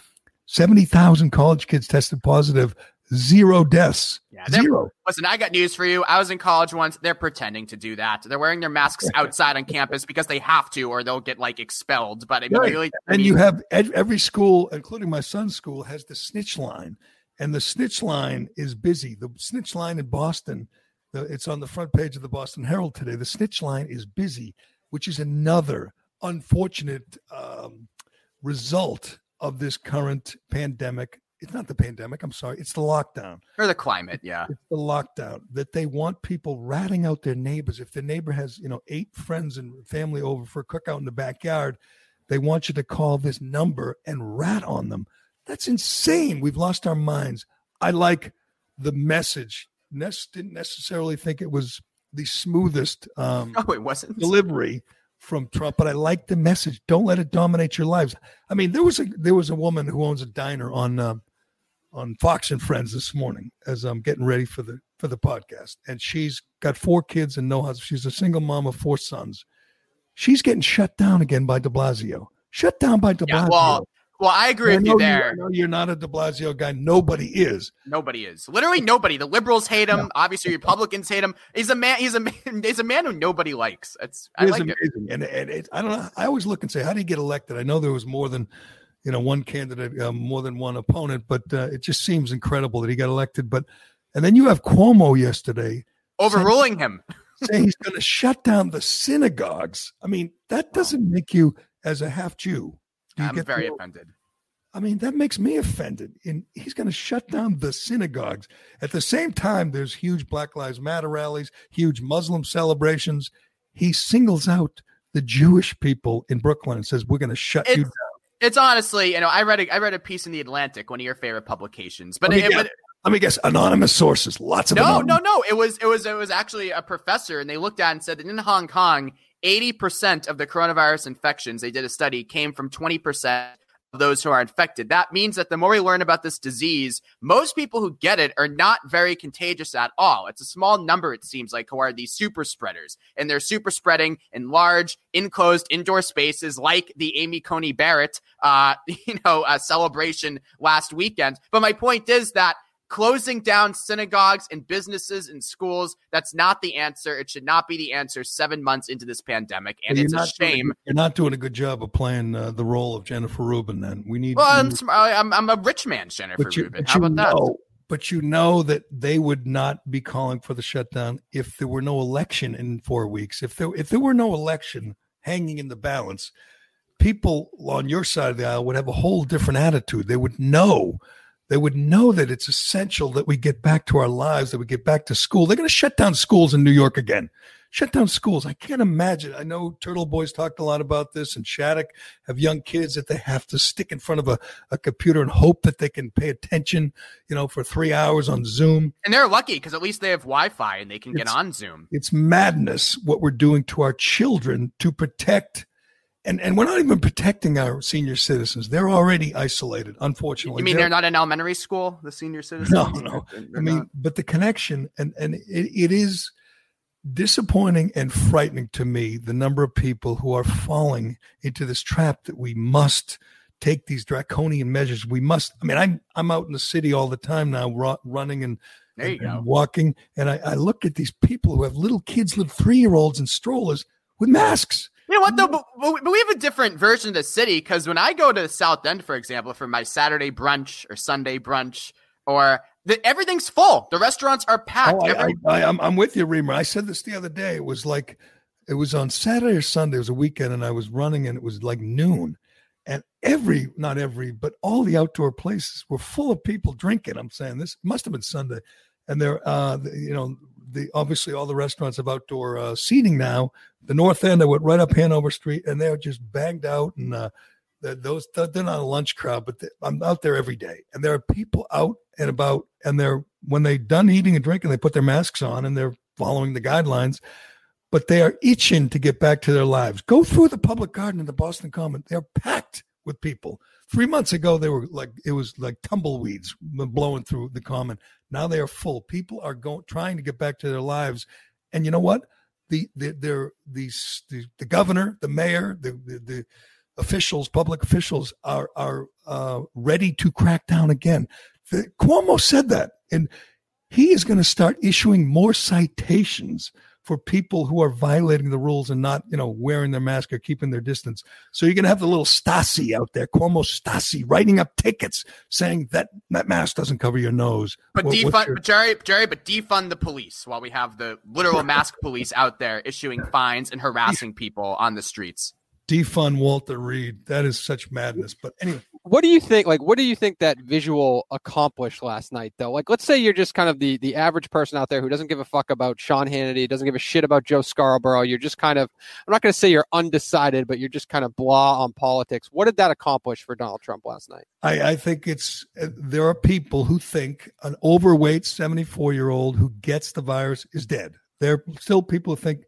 70,000 college kids tested positive, zero deaths. Yeah, zero. Listen, I got news for you. I was in college once. They're pretending to do that. They're wearing their masks outside on campus because they have to, or they'll get like expelled. But I mean, right. really, I and mean, you have every school, including my son's school, has the snitch line. and the snitch line is busy. The snitch line in Boston, the, it's on the front page of the Boston Herald today. The snitch line is busy, which is another unfortunate um, result of this current pandemic. It's not the pandemic. I'm sorry. It's the lockdown or the climate. Yeah, it's the lockdown that they want people ratting out their neighbors. If the neighbor has, you know, eight friends and family over for a cookout in the backyard, they want you to call this number and rat on them. That's insane. We've lost our minds. I like the message. Ness didn't necessarily think it was the smoothest um, oh, it wasn't delivery from Trump, but I like the message. Don't let it dominate your lives. I mean, there was a there was a woman who owns a diner on um, on Fox and Friends this morning as I'm getting ready for the for the podcast, and she's got four kids and no husband. She's a single mom of four sons. She's getting shut down again by De Blasio. Shut down by De Blasio. Yeah, well, well, I agree I with you there. You, you're not a De Blasio guy. Nobody is. Nobody is. Literally nobody. The liberals hate him. Obviously, Republicans hate him. He's a man. He's a man. He's a man who nobody likes. It's I like amazing. It. And, and it, I don't know. I always look and say, how did he get elected? I know there was more than you know one candidate, uh, more than one opponent, but uh, it just seems incredible that he got elected. But and then you have Cuomo yesterday overruling saying, him, saying he's going to shut down the synagogues. I mean, that doesn't make you as a half Jew I'm very offended. I mean, that makes me offended. And he's going to shut down the synagogues. At the same time, there's huge Black Lives Matter rallies, huge Muslim celebrations. He singles out the Jewish people in Brooklyn and says, "We're going to shut it's, you down." It's honestly, you know, I read a, I read a piece in the Atlantic, one of your favorite publications, but let me, it, guess, let me guess, anonymous sources, lots of no, anonymous. no, no. It was it was it was actually a professor, and they looked at and said that in Hong Kong, 80% of the coronavirus infections, they did a study, came from 20% of those who are infected. That means that the more we learn about this disease, most people who get it are not very contagious at all. It's a small number, it seems like, who are these super spreaders. And they're super spreading in large, enclosed indoor spaces like the Amy Coney Barrett, uh, you know, uh, celebration last weekend. But my point is that closing down synagogues and businesses and schools. That's not the answer. It should not be the answer seven months into this pandemic. And it's a shame. you're not doing a good job of playing uh, the role of jennifer rubin then. We need well i'm, I'm, I'm a rich man jennifer you, rubin. how about know, that but you know that they would not be calling for the shutdown if there were no election in four weeks. If there if there were no election hanging in the balance people on your side of the aisle would have a whole different attitude. They would know they would know that it's essential that we get back to our lives, that we get back to school. They're going to shut down schools in New York again. Shut down schools. I can't imagine. I know Turtle Boys talked a lot about this, and Shattuck have young kids that they have to stick in front of a, a computer and hope that they can pay attention, you know, for three hours on Zoom. And they're lucky because at least they have Wi Fi and they can it's, get on Zoom. It's madness what we're doing to our children to protect and and we're not even protecting our senior citizens. They're already isolated, unfortunately. You mean they're, they're not in elementary school, the senior citizens? No, no. I mean, not. but the connection and and it, it is disappointing and frightening to me the number of people who are falling into this trap that we must take these draconian measures. We must. I mean, I'm I'm out in the city all the time now, running and, and, and walking, and I, I look at these people who have little kids, little three year olds in strollers with masks you know what though? But, but we have a different version of the city because when I go to the South End, for example, for my Saturday brunch or Sunday brunch, or the, everything's full. The restaurants are packed. Oh, I, I, am I'm with you, Reimer. I said this the other day. It was like it was on Saturday or Sunday. It was a weekend, and I was running, and it was like noon, and every not every, but all the outdoor places were full of people drinking. I'm saying this must have been Sunday, and they're uh, you know the obviously all the restaurants have outdoor uh, seating now. The North End, I went right up Hanover Street, and they're just banged out. And uh, those they're not a lunch crowd, but they, I'm out there every day, and there are people out and about, and they're when they done eating and drinking, they put their masks on and they're following the guidelines. But they are itching to get back to their lives. Go through the public garden in the Boston Common; they're packed with people. Three months ago, they were like it was like tumbleweeds blowing through the common. Now they are full. People are going trying to get back to their lives, and you know what? The the the these the, the governor, the mayor, the, the, the officials, public officials are are uh, ready to crack down again. The, Cuomo said that, and he is going to start issuing more citations for people who are violating the rules and not, you know, wearing their mask or keeping their distance. So you're going to have the little Stasi out there, Cuomo Stasi, writing up tickets saying that that mask doesn't cover your nose. But What- defund, your- but Gerry, Gerry, but defund the police while we have the literal mask police out there issuing fines and harassing people on the streets. Defund Walter Reed. That is such madness. But anyway, What do you think? Like, what do you think that visual accomplished last night, though? Like, let's say you're just kind of the the average person out there who doesn't give a fuck about Sean Hannity, doesn't give a shit about Joe Scarborough. You're just kind of, I'm not going to say you're undecided, but you're just kind of blah on politics. What did that accomplish for Donald Trump last night? I, I think it's uh, there are people who think an overweight 74 year old who gets the virus is dead. There are still people who think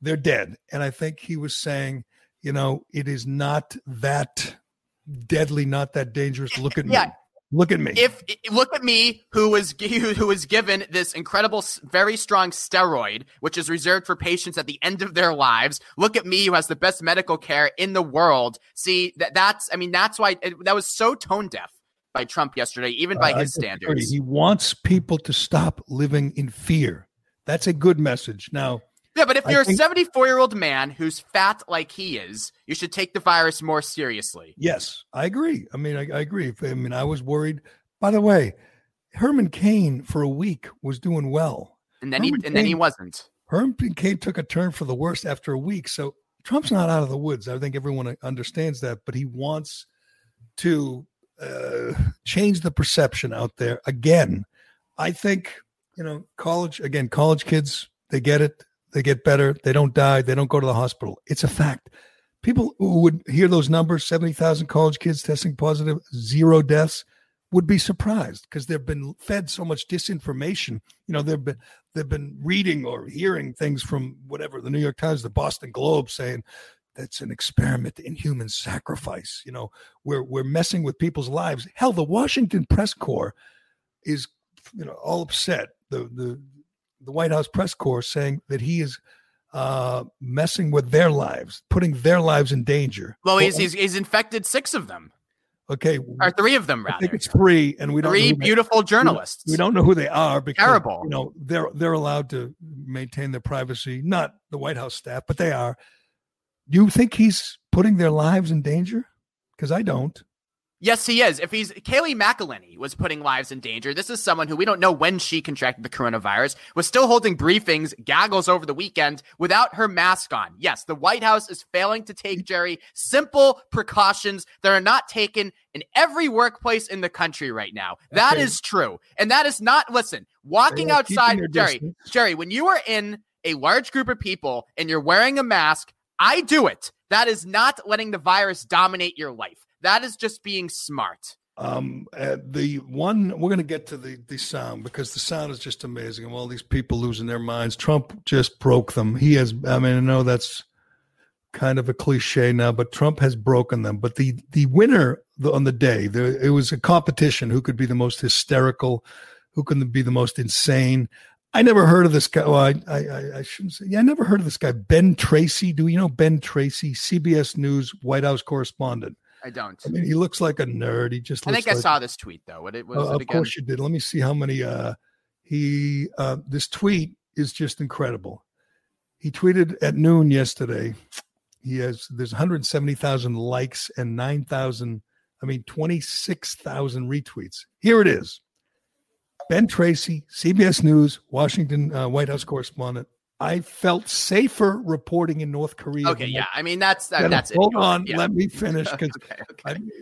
they're dead. And I think he was saying, you know, it is not that deadly, not that dangerous. Look at Yeah. me. Look at me. If look at me, who was who was given this incredible, very strong steroid, which is reserved for patients at the end of their lives. Look at me, who has the best medical care in the world. See that that's I mean that's why it, that was so tone deaf by Trump yesterday, even by I his standards. He wants people to stop living in fear. That's a good message. Now, Yeah, but if you're think- a 74 year old man who's fat like he is, you should take the virus more seriously. Yes, I agree. I mean, I, I agree. I mean, I was worried. By the way, Herman Cain for a week was doing well. And then he Herman and then he wasn't. Herman Cain took a turn for the worst after a week. So Trump's not out of the woods. I think everyone understands that, but he wants to uh, change the perception out there again. I think you know, college again. College kids, they get it. They get better. They don't die. They don't go to the hospital. It's a fact. People who would hear those numbers 70,000 college kids testing positive, zero deaths would be surprised because they've been fed so much disinformation. You know, they've been they've been reading or hearing things from whatever the New York Times, the Boston Globe saying that's an experiment in human sacrifice. You know, we're we're messing with people's lives. Hell, the Washington press corps is you know all upset. The the the White House press corps saying that he is uh messing with their lives, putting their lives in danger. Well, he's, he's he's infected six of them, okay. or three of them I think it's three, and we don't Three who they- beautiful we journalists. We don't know who they are because Terrible. You know, they're they're allowed to maintain their privacy. Not the White House staff, but they are. Do you think he's putting their lives in danger? Because I don't. Yes, he is. If he's Kayleigh McEnany was putting lives in danger. This is someone who we don't know when she contracted the coronavirus, was still holding briefings, gaggles over the weekend without her mask on. Yes, the White House is failing to take Gerry simple precautions that are not taken in every workplace in the country right now. That Okay. is true. And that is not listen, walking outside Gerry, distance. Gerry, when you are in a large group of people and you're wearing a mask, I do it. That is not letting the virus dominate your life. That is just being smart. Um, uh, the one we're going to get to the the sound because the sound is just amazing, and all these people losing their minds. Trump just broke them. He has. I mean, I know that's kind of a cliche now, but Trump has broken them. But the the winner on the day, it was a competition. Who could be the most hysterical? Who can be the most insane? I never heard of this guy. Well, I, I, I- I shouldn't say. Yeah, I never heard of this guy, Ben Tracy. Do you know Ben Tracy, CBS News White House correspondent? I don't. I mean, he looks like a nerd. He just. I think I saw this tweet though. What it was uh, it of again? course you did. Let me see how many. Uh, he uh, this tweet is just incredible. He tweeted at noon yesterday. He has there's 170,000 likes and 9,000. I mean 26,000 retweets. Here it is. Ben Tracy, CBS News, Washington uh, White House correspondent. I felt safer reporting in North Korea. Okay, yeah. I mean that's that, that's it. Hold on, Yeah. let me finish because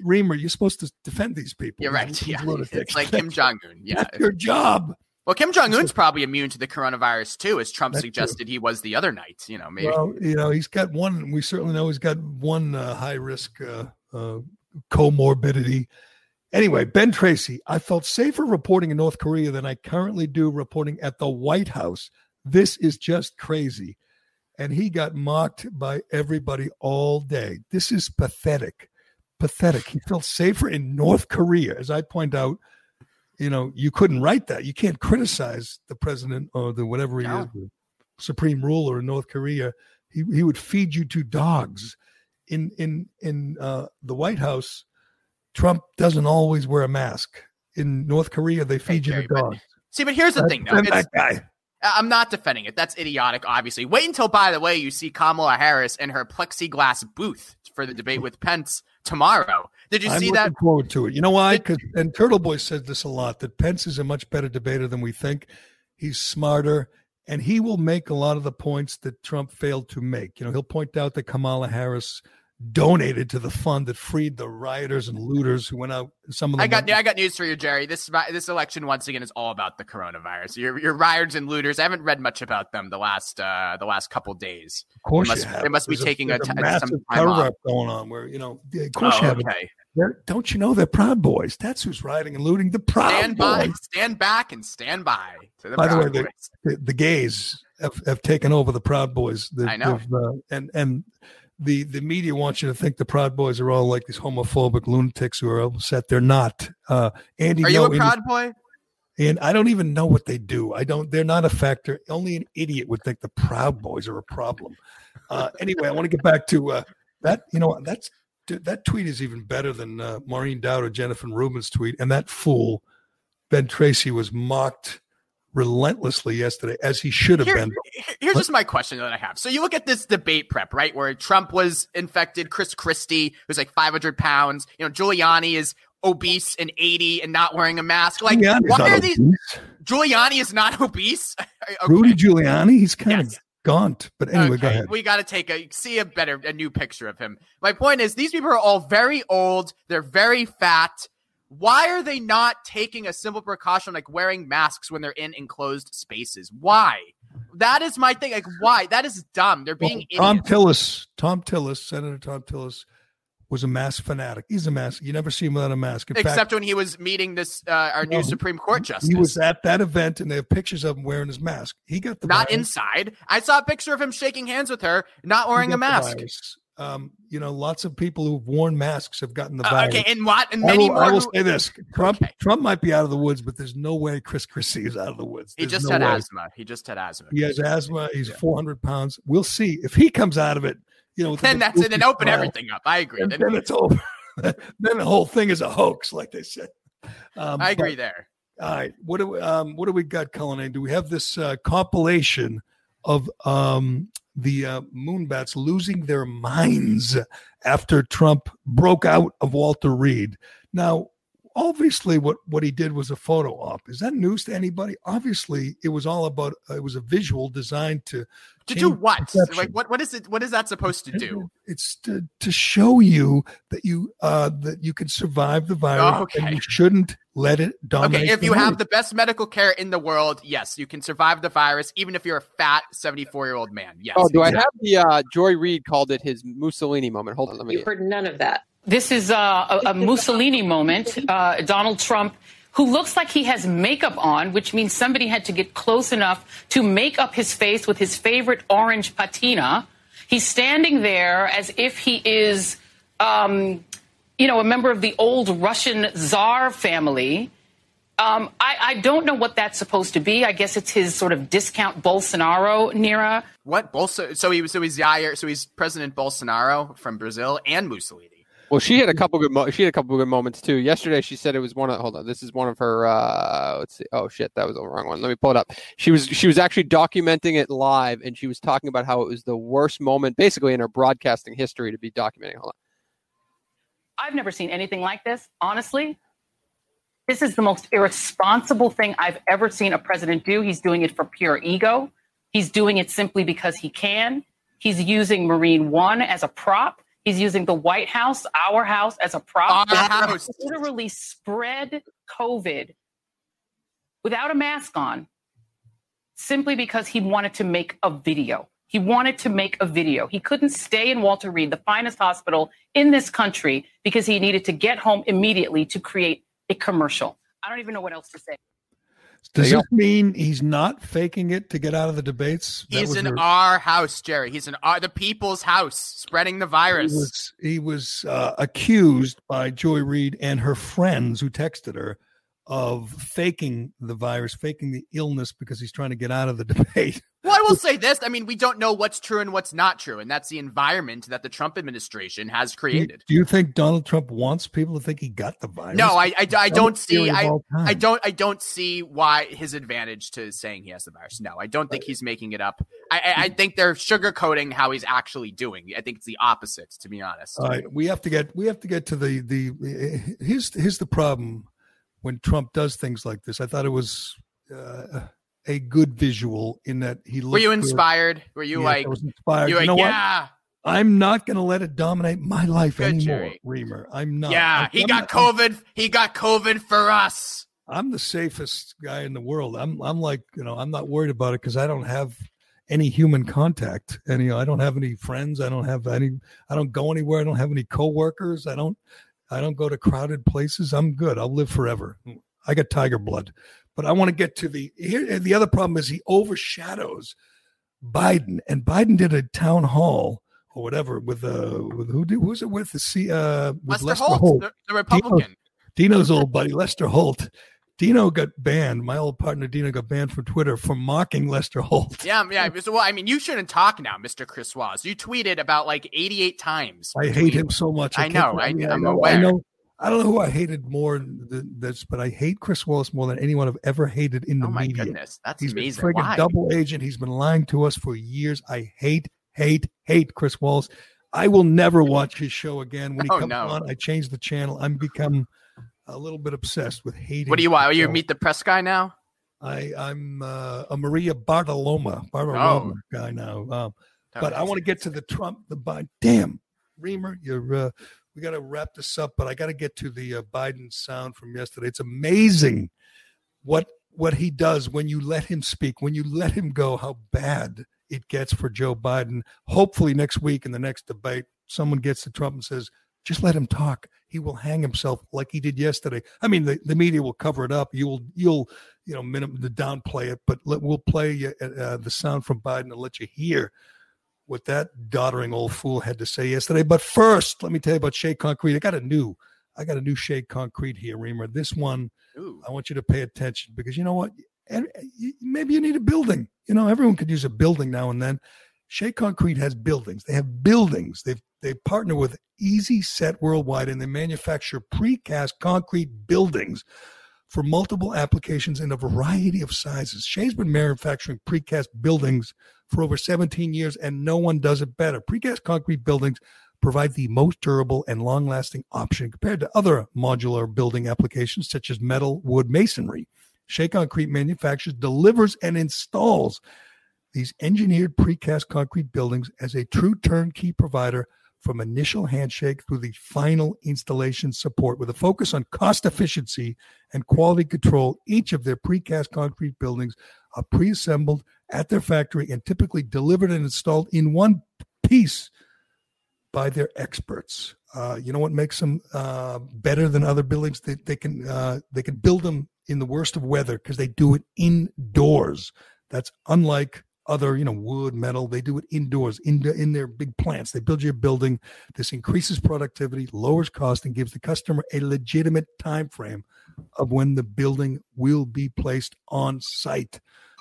Reimer, you're supposed to defend these people. You're right. Yeah, it's like Kim Jong Un. Yeah, That's your job. Well, Kim Jong Un's probably immune to the coronavirus too, as Trump suggested he was the other night. You know, maybe. Well, you know, he's got one. We certainly know he's got one uh, high risk uh, uh, comorbidity. Anyway, Ben Tracy, I felt safer reporting in North Korea than I currently do reporting at the White House. This is just crazy. And he got mocked by everybody all day. This is pathetic. Pathetic. He felt safer in North Korea. As I point out, you know, you couldn't write that. You can't criticize the president or the whatever he No. is, the supreme ruler in North Korea. He, he would feed you to dogs. In in in uh, the White House, Trump doesn't always wear a mask. In North Korea, they feed you to dogs. See, but here's the thing, though. It's- that guy. I'm not defending it. That's idiotic, obviously. Wait until, by the way, you see Kamala Harris in her plexiglass booth for the debate with Pence tomorrow. Did you I'm see looking that? forward to it. You know why? Because and Turtle Boy said this a lot that Pence is a much better debater than we think. He's smarter, and he will make a lot of the points that Trump failed to make. You know, he'll point out that Kamala Harris donated to the fund that freed the rioters and looters who went out. Some of them I got went- I got news for you, Gerry. This this election once again is all about the coronavirus. Your your rioters and looters. I haven't read much about them the last uh the last couple days. Of course, they must, you have. they must be taking a, t- massive some time cover off. up going on. Where you know, of course, Oh, you have. it. okay. They're- Don't you know they're Proud Boys? That's who's rioting and looting. The Proud Stand by, Boys. stand back, and stand by the By the way, the, the, the gays have, have taken over the Proud Boys. The, I know. Uh, and and the the media wants you to think the Proud Boys are all like these homophobic lunatics who are upset. They're not. Uh, Andy, Are you no, a Andy- proud boy? And I don't even know what they do. I don't. They're not a factor. Only an idiot would think the Proud Boys are a problem. Uh, anyway, I want to get back to uh, that. You know, that's that tweet is even better than uh, Maureen Dowd or Jennifer Rubin's tweet. And that fool Ben Tracy was mocked relentlessly yesterday, as he should have Here- been. Here's just my question that I have. So you look at this debate prep, right, where Trump was infected, Chris Christie who's like 500 pounds, you know, Giuliani is obese and 80 and not wearing a mask. Like, Giuliani's why are these? obese. Giuliani is not obese. Okay. Rudy Giuliani, he's kind of gaunt. But anyway, go ahead. We got to take a see a better a new picture of him. My point is these people are all very old, they're very fat. Why are they not taking a simple precaution like wearing masks when they're in enclosed spaces? Why? That is my thing. Like why? That is dumb. They're being Thom. Tillis, Thom Tillis, Senator Thom Tillis, was a mask fanatic. He's a mask. You never see him without a mask. In Except fact, when he was meeting this uh, our new Supreme Court justice. he was at that event, and they have pictures of him wearing his mask. He got the not virus. inside. I saw a picture of him shaking hands with her, not wearing a mask. virus. Um, you know, lots of people who've worn masks have gotten the Uh, virus. okay, and what? And I many will, more. I will say this: Trump, Trump might be out of the woods, but there's no way Chris Christie is out of the woods. he just no had way. asthma. He just had asthma. He has asthma. He's 400 pounds. We'll see if he comes out of it. You know, Then that's it. Then open smile, everything up. I agree. Then- then it's over. then the whole thing is a hoax, like they said. Um, I agree but- there. All right. What do we, um, what do we got, Cullinane? Do we have this uh, compilation of um, the uh, Moonbats losing their minds after Trump broke out of Walter Reed? Now, obviously, what what he did was a photo op. Is that news to anybody? Obviously, it was all about. Uh, it was a visual designed to To do what? perception. Like what? What is it? What is that supposed to do? It's to, to show you that you uh, that you can survive the virus Okay. and you shouldn't let it dominate. Okay, if the you have the best medical care in the world, yes, you can survive the virus, even if you're a fat seventy-four-year-old man. Yes. oh, do I have the uh, Joy Reid called it his Mussolini moment? Hold on, let me. You've heard none of that. This is uh, a, a Mussolini moment. Uh, Donald Trump, who looks like he has makeup on, which means somebody had to get close enough to make up his face with his favorite orange patina. He's standing there as if he is, um, you know, a member of the old Russian czar family. Um, I, I don't know what that's supposed to be. I guess it's his sort of discount Bolsonaro, Nira. What Bolso? So he was. So he's Jair. So he's President Bolsonaro from Brazil and Mussolini. Well, she had a couple good. Mo- she had a couple good moments too. Yesterday, she said it was one of. Hold on, this is one of her. Uh, let's see. Oh shit, that was the wrong one. Let me pull it up. She was she was actually documenting it live, and she was talking about how it was the worst moment, basically, in her broadcasting history to be documenting. Hold on. I've never seen anything like this, honestly. This is the most irresponsible thing I've ever seen a president do. He's doing it for pure ego. He's doing it simply because he can. He's using Marine One as a prop. He's using the White House, our house, as a prop. Our house. To Literally spread COVID without a mask on simply because he wanted to make a video. He wanted to make a video. He couldn't stay in Walter Reed, the finest hospital in this country, because he needed to get home immediately to create a commercial. I don't even know what else to say. Does this mean he's not faking it to get out of the debates? That He's in her- our house, Gerry. He's in our the people's house, spreading the he virus. was, he was uh, accused by Joy Reid and her friends who texted her of faking the virus, faking the illness because he's trying to get out of the debate. Well, I will say this. I mean, we don't know what's true and what's not true, and that's the environment that the Trump administration has created. Do you think Donald Trump wants people to think he got the virus? No, I, I, I don't see. I. I don't. I don't see why his advantage to saying he has the virus. No, I don't think he's making it up. I, I, I think they're sugarcoating how he's actually doing. I think it's the opposite, to be honest. All right, we have to get we have to get to the the here's here's the problem when Trump does things like this. I thought it was uh, a good visual in that he Were you looked good. inspired? Were you Yes, like? I was inspired. You You like, know what? I'm not going to let it dominate my life Good, anymore, Gerry. Reimer. I'm not. yeah. I'm- He I'm got not- COVID. He got COVID for us. I'm the safest guy in the world. I'm I'm like, you know, I'm not worried about it because I don't have any human contact. And you know, I don't have any friends. I don't have any I don't go anywhere. I don't have any coworkers. I don't I don't go to crowded places. I'm good. I'll live forever. I got tiger blood. But I want to get to the here the other problem is he overshadows Biden. And Biden did a town hall or whatever with uh with who did who was it with the C uh with Lester, Lester, Holt, The, the Republican. Dino's old buddy, Lester Holt. Dino got banned. My old partner Dino got banned from Twitter for mocking Lester Holt. Yeah, yeah. so, Well, I mean, you shouldn't talk now, Mr. Chris Waz. You tweeted about like 88 times. I hate him so much. I can't- know. I, mean, I'm know, aware. I know. I don't know who I hated more than this, but I hate Chris Wallace more than anyone I've ever hated in the Oh my media. goodness, that's He's amazing. a friggin' double agent. He's been lying to us for years. I hate, hate, hate Chris Wallace. I will never watch his show again. When he Oh, comes no. on, I change the channel. I'm become a little bit obsessed with hating. What do you want? Are you Chris meet the press guy now? I, I'm uh, a Maria Bartiromo, Bartiromo guy now. Um, but I want to get to the Trump, the Biden. Damn, Reimer, you're. Uh, we got to wrap this up, but I got to get to the uh, Biden sound from yesterday. It's amazing what what he does when you let him speak, when you let him go. How bad it gets for Joe Biden. Hopefully, next week in the next debate, someone gets to Trump and says, "Just let him talk. He will hang himself like he did yesterday." I mean, the, the media will cover it up. You'll you'll you know minim, the downplay it, but let, we'll play uh, the sound from Biden and let you hear what that doddering old fool had to say yesterday. But first, let me tell you about Shea Concrete. I got a new, I got a new Shea Concrete here, Reimer. This one, Ooh. I want you to pay attention because you know what? And Maybe you need a building. You know, everyone could use a building now and then. Shea Concrete has buildings. They have buildings. They've they partner with Easi-Set Worldwide and they manufacture precast concrete buildings for multiple applications in a variety of sizes. Shea's been manufacturing precast buildings for over 17 years, and no one does it better. Precast concrete buildings provide the most durable and long lasting option compared to other modular building applications such as metal, wood, masonry. Shea Concrete manufactures, delivers, and installs these engineered precast concrete buildings as a true turnkey provider from initial handshake through the final installation support with a focus on cost efficiency and quality control. Each of their precast concrete buildings are pre-assembled at their factory and typically delivered and installed in one piece by their experts. Uh, you know what makes them uh, better than other buildings? They, they can uh, they can build them in the worst of weather because they do it indoors. That's unlike other, you know, wood, metal. They do it indoors in the, in their big plants. They build your building. This increases productivity, lowers cost, and gives the customer a legitimate time frame of when the building will be placed on site.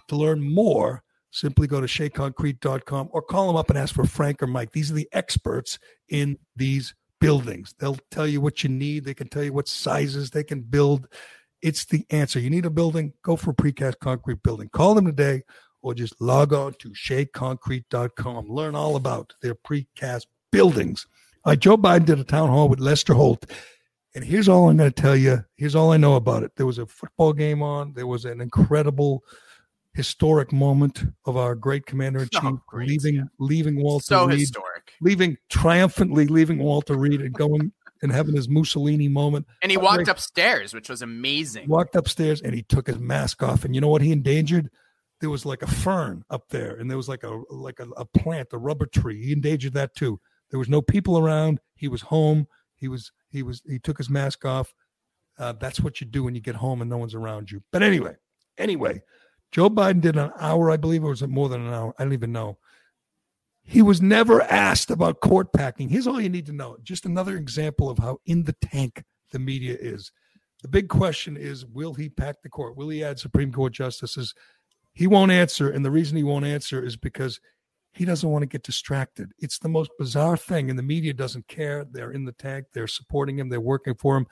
To learn more, simply go to sheaconcrete.com or call them up and ask for Frank or Mike. These are the experts in these buildings. They'll tell you what you need. They can tell you what sizes they can build. It's the answer. You need a building, go for a precast concrete building. Call them today or just log on to sheaconcrete.com. Learn all about their precast buildings. Right, Joe Biden did a town hall with Lester Holt. And here's all I'm going to tell you. Here's all I know about it. There was a football game on. There was an incredible, historic moment of our great commander in chief Oh, leaving leaving Walter So Reed, historic. leaving triumphantly leaving Walter Reed and going and having his Mussolini moment. And he walked great- upstairs, which was amazing. walked upstairs and he took his mask off. And you know what he endangered? There was like a fern up there, and there was like a like a, a plant, a rubber tree. He endangered that too. There was no people around. He was home. He was he was he took his mask off. Uh, that's what you do when you get home and no one's around you. But anyway, anyway, Joe Biden did an hour, I believe, or was it more than an hour? I don't even know. He was never asked about court packing. Here's all you need to know. Just another example of how in the tank the media is. The big question is will he pack the court? Will he add Supreme Court justices? He won't answer, and the reason he won't answer is because he doesn't want to get distracted. It's the most bizarre thing, and the media doesn't care. They're in the tank, they're supporting him, they're working for him.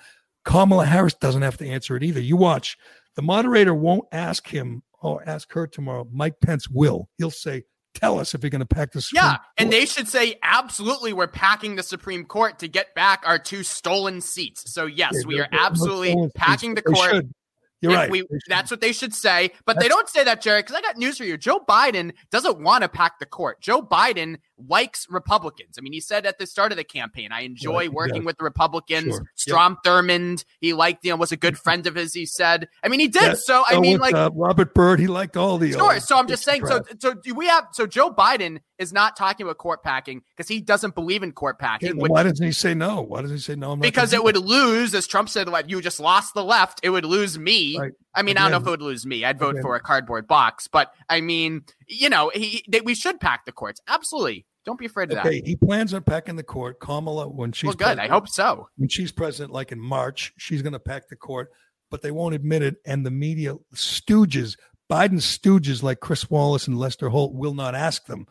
Kamala Harris doesn't have to answer it either. You watch. The moderator won't ask him or ask her tomorrow. Mike Pence will. He'll say, Tell us if you're going to pack the Supreme Yeah, Court. and they should say absolutely we're packing the Supreme Court to get back our two stolen seats. So yes, Yeah, we are there are no absolutely stolen seats. packing the court. You're If right. we- that's what they should say, but they don't say that, Gerry, Because I got news for you. Joe Biden doesn't want to pack the court. Joe Biden likes Republicans. I mean, he said at the start of the campaign, "I enjoy he working does. with the Republicans." Sure. Strom Thurmond, he liked, you know, was a good friend of his. He said. I mean, he did. Yeah, so I mean, like, uh, Robert Byrd, he liked all the. Sure. So I'm just saying. So, so do we have? So Joe Biden is not talking about court packing because he doesn't believe in court packing. which- why doesn't he say no? Why doesn't he say no? I'm because it would lose, as Trump said, like you just lost the left. It would lose me. Right. I mean, I don't know if it would lose me. I'd vote Again. for a cardboard box, but I mean, you know, he, they, we should pack the courts. Absolutely. Don't be afraid of Okay, that. he plans on packing the court. Kamala, when she's Well, good. I hope so. When she's president, like in March, she's going to pack the court, but they won't admit it. And the media stooges, Biden stooges like Chris Wallace and Lester Holt will not ask them.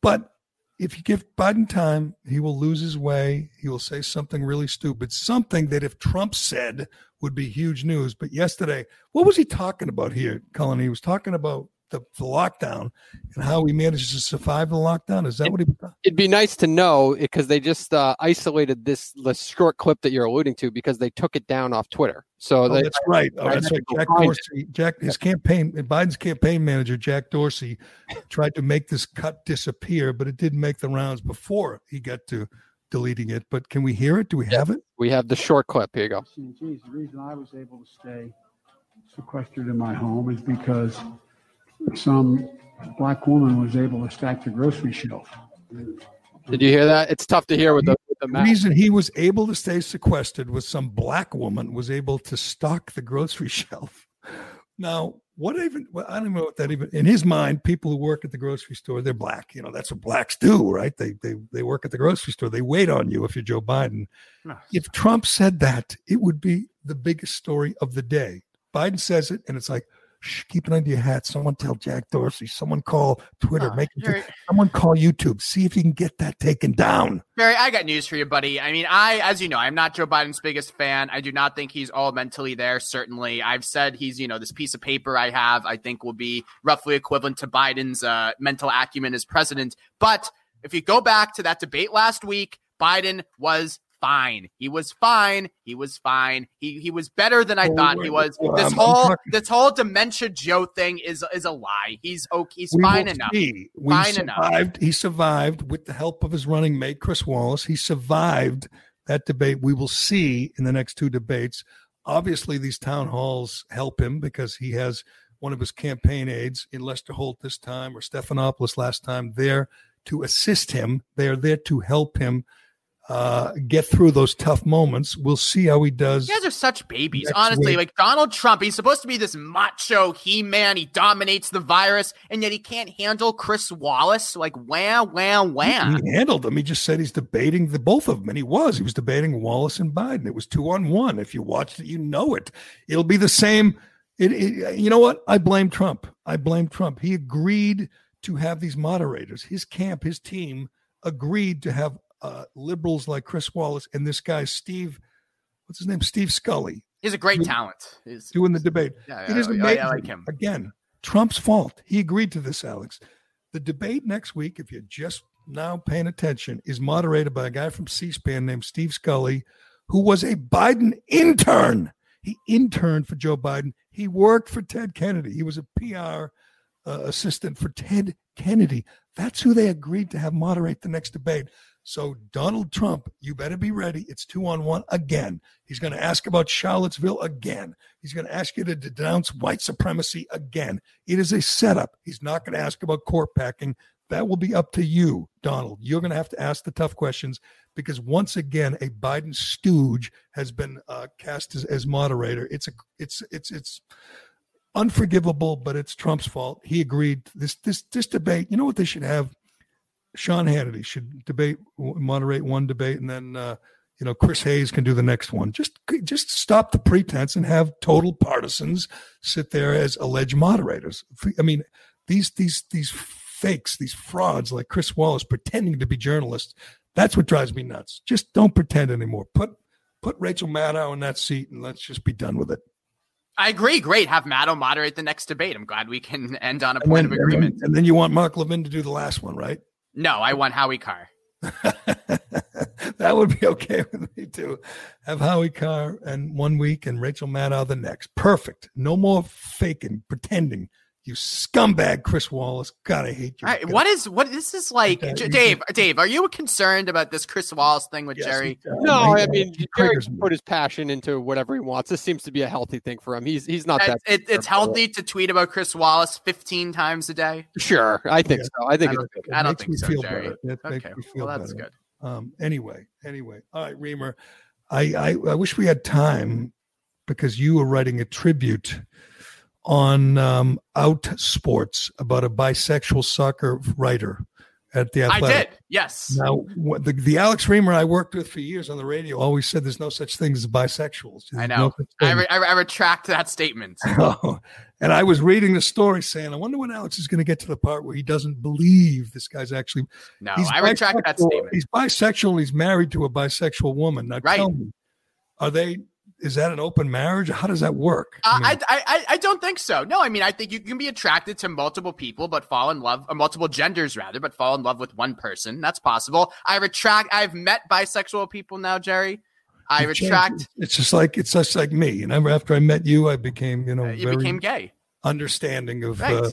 But if you give Biden time, he will lose his way. He will say something really stupid, something that if Trump said would be huge news. But yesterday, what was he talking about here, Cullen? He was talking about the, the lockdown and how he managed to survive the lockdown. Is that what he It'd be nice to know because they just uh, isolated this the short clip that you're alluding to because they took it down off Twitter. So Oh, they, that's right. Oh, that's right. Jack find it. Dorsey, Jack, his campaign, Biden's campaign manager, Jack Dorsey, tried to make this cut disappear, but it didn't make the rounds before he got to deleting it. But can we hear it? Do we have it? We have the short clip. Here you go. Geez, the reason I was able to stay sequestered in my home is because some black woman was able to stack the grocery shelf. Did you hear that? It's tough to hear with the, with the The reason he was able to stay sequestered was some black woman was able to stock the grocery shelf. Now, what even? Well, I don't know what that even. In his mind, people who work at the grocery store, they're black. You know, that's what blacks do, right? They they they work at the grocery store. They wait on you if you're Joe Biden. If Trump said that, it would be the biggest story of the day. Biden says it, and it's like, shh, keep it under your hat. Someone tell Jack Dorsey. Someone call Twitter. Oh, make it, you're- someone call YouTube. See if you can get that taken down. Barry, I got news for you, buddy. I mean, I, as you know, I'm not Joe Biden's biggest fan. I do not think he's all mentally there. Certainly, I've said he's, you know, this piece of paper I have, I think will be roughly equivalent to Biden's uh, mental acumen as president. But if you go back to that debate last week, Biden was fine. He was fine. He was fine. He he was better than I Oh, thought he was. well, This I'm- I'm whole talking- this whole dementia Joe thing is is a lie. He's okay. He's We fine enough. see. We Fine enough. survived. He survived with the help of his running mate, Chris Wallace. He survived that debate. We will see in the next two debates. Obviously, these town halls help him because he has one of his campaign aides in Lester Holt this time or Stephanopoulos last time there to assist him. They are there to help him uh, get through those tough moments. We'll see how he does. You guys are such babies. Honestly, week. like Donald Trump, he's supposed to be this macho he man. He dominates the virus, and yet he can't handle Chris Wallace. Like, wham, wham, wham. He handled him. He just said he's debating the both of them, and he was. He was debating Wallace and Biden. It was two on one. If you watched it, you know it. It'll be the same. It, it, you know what? I blame Trump. I blame Trump. He agreed to have these moderators. His camp, his team agreed to have uh, liberals like Chris Wallace and this guy Steve. What's his name? Steve Scully He's a great talent. He's, doing the debate. Yeah, it is yeah, I- I like him. Again, Trump's fault. He agreed to this, Alex. The debate next week, if you're just now paying attention, is moderated by a guy from C-SPAN named Steve Scully, who was a Biden intern. He interned for Joe Biden. He worked for Ted Kennedy. He was a PR uh, assistant for Ted Kennedy. That's who they agreed to have moderate the next debate. So, Donald Trump, you better be ready. It's two on one again. He's going to ask about Charlottesville again. He's going to ask you to denounce white supremacy again. It is a setup. He's not going to ask about court packing. That will be up to you, Donald. You're going to have to ask the tough questions because once again, a Biden stooge has been uh, cast as, as moderator. It's a, it's, it's, it's unforgivable, but it's Trump's fault. He agreed. This, this, this debate. You know what they should have? Sean Hannity should debate, moderate one debate, and then uh, you know, Chris Hayes can do the next one. Just just stop the pretense and have total partisans sit there as alleged moderators. I mean, these these these fakes, these frauds like Chris Wallace pretending to be journalists. That's what drives me nuts. Just don't pretend anymore. Put put Rachel Maddow in that seat and let's just be done with it. I agree. Great. Have Maddow moderate the next debate. I'm glad we can end on a And point then, of agreement. And then, and then you want Mark Levin to do the last one, right? No, I want Howie Carr. That would be okay with me too. Have Howie Carr and one week and Rachel Maddow the next. Perfect. No more faking, pretending. You scumbag, Chris Wallace. God, I hate you. All right, what is what this is like, J- Dave? Dave, are you concerned about this Chris Wallace thing with Gerry? No, I mean Gerry can put his passion into whatever he wants. This seems to be a healthy thing for him. He's he's not that. It, it- it's healthy to tweet about Chris Wallace 15 times a day. Sure, I think so. I think I it's don't, good. I don't makes think me so, feel Gerry. better. It makes Okay, me feel well that's better. good. Um, anyway, anyway. All right, Reimer. I, I I wish we had time because you were writing a tribute on um, Outsports about a bisexual soccer writer at the Athletic. I did. Yes. Now, the, the Alex Reimer I worked with for years on the radio always said there's no such thing as bisexuals. I know. no I, re- I, re- I retract that statement. Oh, and I was reading the story saying, I wonder when Alex is going to get to the part where he doesn't believe this guy's actually. No, he's I retract that statement. He's bisexual. He's married to a bisexual woman. Now, Right. tell me, are they? Is that an open marriage? How does that work? Uh, I, I, I, I don't think so. No, I mean, I think you can be attracted to multiple people, but fall in love, or multiple genders rather, but fall in love with one person. That's possible. I retract. I've met bisexual people now, Gerry. I retract. It's just like it's just like me. You know, after I met you, I became you know You very became gay. understanding of Right. uh,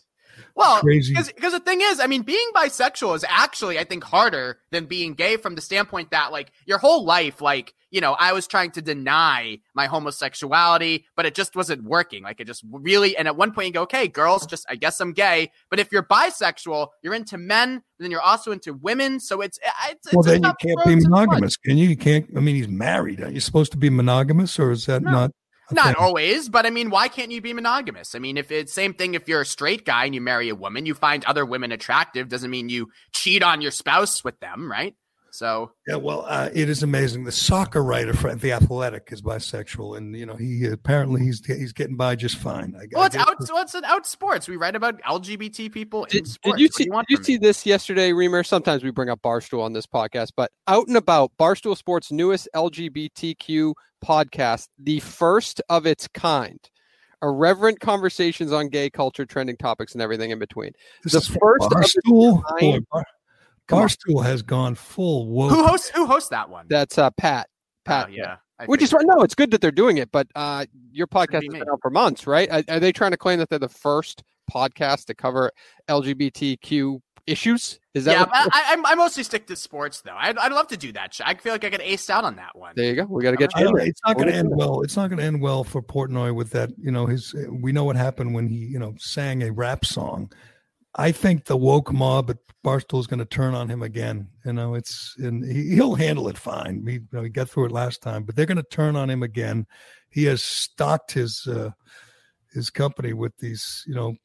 Well, because the thing is, I mean, being bisexual is actually, I think, harder than being gay from the standpoint that, like, your whole life, like, you know, I was trying to deny my homosexuality, but it just wasn't working. Like, it just really, and at one point you go, okay, girls, just, I guess I'm gay. But if you're bisexual, you're into men, then you're also into women. So it's, eh, it's, well, it's then you can't be monogamous, can you? You can't. I mean, he's married. Are you supposed to be monogamous, or is that not? A Not thing? always, but I mean, why can't you be monogamous? I mean, if it's same thing, if you're a straight guy and you marry a woman, you find other women attractive, doesn't mean you cheat on your spouse with them, right? So Yeah, well, uh, it is amazing. The soccer writer for the Athletic is bisexual, and you know he apparently he's he's getting by just fine. I, Well, I it's guess out. Well, it's an out sports. We write about LGBT people in sports. Did you What do see? you did you see this yesterday, Reimer? Sometimes we bring up Barstool on this podcast, but out and about, Barstool Sports' newest LGBTQ podcast, the first of its kind, irreverent conversations on gay culture, trending topics, and everything in between. This the is from first of its Barstool. kind- Boy, Bar- Barstool has gone full woke. Who hosts? Who hosts that one? That's uh, Pat. Pat. Oh, yeah. I Which is figured. no, it's good that they're doing it, but uh, your podcast be has been out for months, right? Are, are they trying to claim that they're the first podcast to cover LGBTQ issues? Is that yeah, what- I, I, I mostly stick to sports though. I'd, I'd love to do that. I feel like I get aced out on that one. there you go. We got to get I you. in it's not going to end well. It's not going to end well for Portnoy with that. You know, his. We know what happened when he, you know, sang a rap song. I think the woke mob at Barstool is going to turn on him again. You know, it's and he, he'll handle it fine. He, you know, he got through it last time, but they're going to turn on him again. He has stocked his uh, his company with these, you know,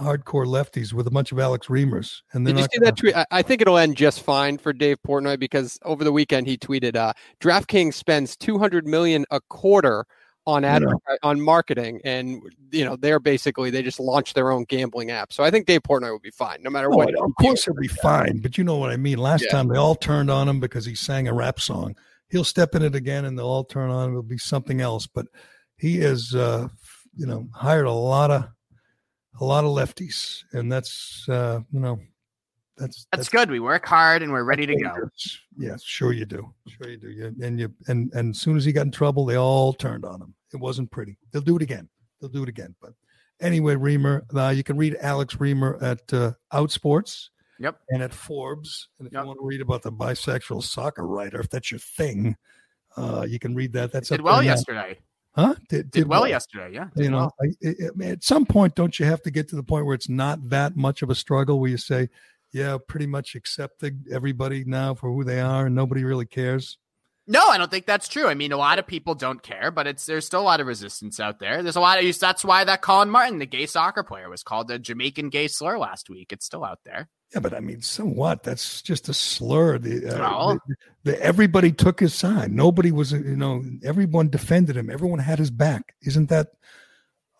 hardcore lefties with a bunch of Alex Reimers, and Did you see gonna- that tweet? I- think it'll end just fine for Dave Portnoy because over the weekend he tweeted, uh, "DraftKings spends 200 million a quarter on ad know. on marketing, and you know they're basically they just launched their own gambling app. So I think Dave Portnoy will be fine no matter Oh, what. of course he'll be fine, but you know what I mean. Last Yeah. time they all turned on him because he sang a rap song. He'll step in it again, and they'll all turn on him. It'll be something else. But he has, uh, you know, hired a lot of a lot of lefties, and that's uh, you know, that's That's good. We work hard and we're ready to go. Yes, sure you do. Sure you do. You, and you and and as soon as he got in trouble, they all turned on him. It wasn't pretty. They'll do it again. They'll do it again. But anyway, Reimer, uh, you can read Alex Reimer at uh, Outsports. Yep. And at Forbes. And if Yep. you want to read about the bisexual soccer writer, if that's your thing, uh, you can read that. That's Did well yesterday. Huh? Did, Did well yesterday. Yeah. You know, well. I, I- at some point, don't you have to get to the point where it's not that much of a struggle where you say, yeah, pretty much accepted everybody now for who they are and nobody really cares? No, I don't think that's true. I mean, a lot of people don't care, but it's there's still a lot of resistance out there. There's a lot of that's why that Collin Martin, the gay soccer player, was called the Jamaican gay slur last week. It's still out there. Yeah, but I mean, so what? That's just a slur. The, uh, the, the- everybody took his side. Nobody was, you know, everyone defended him. Everyone had his back. Isn't that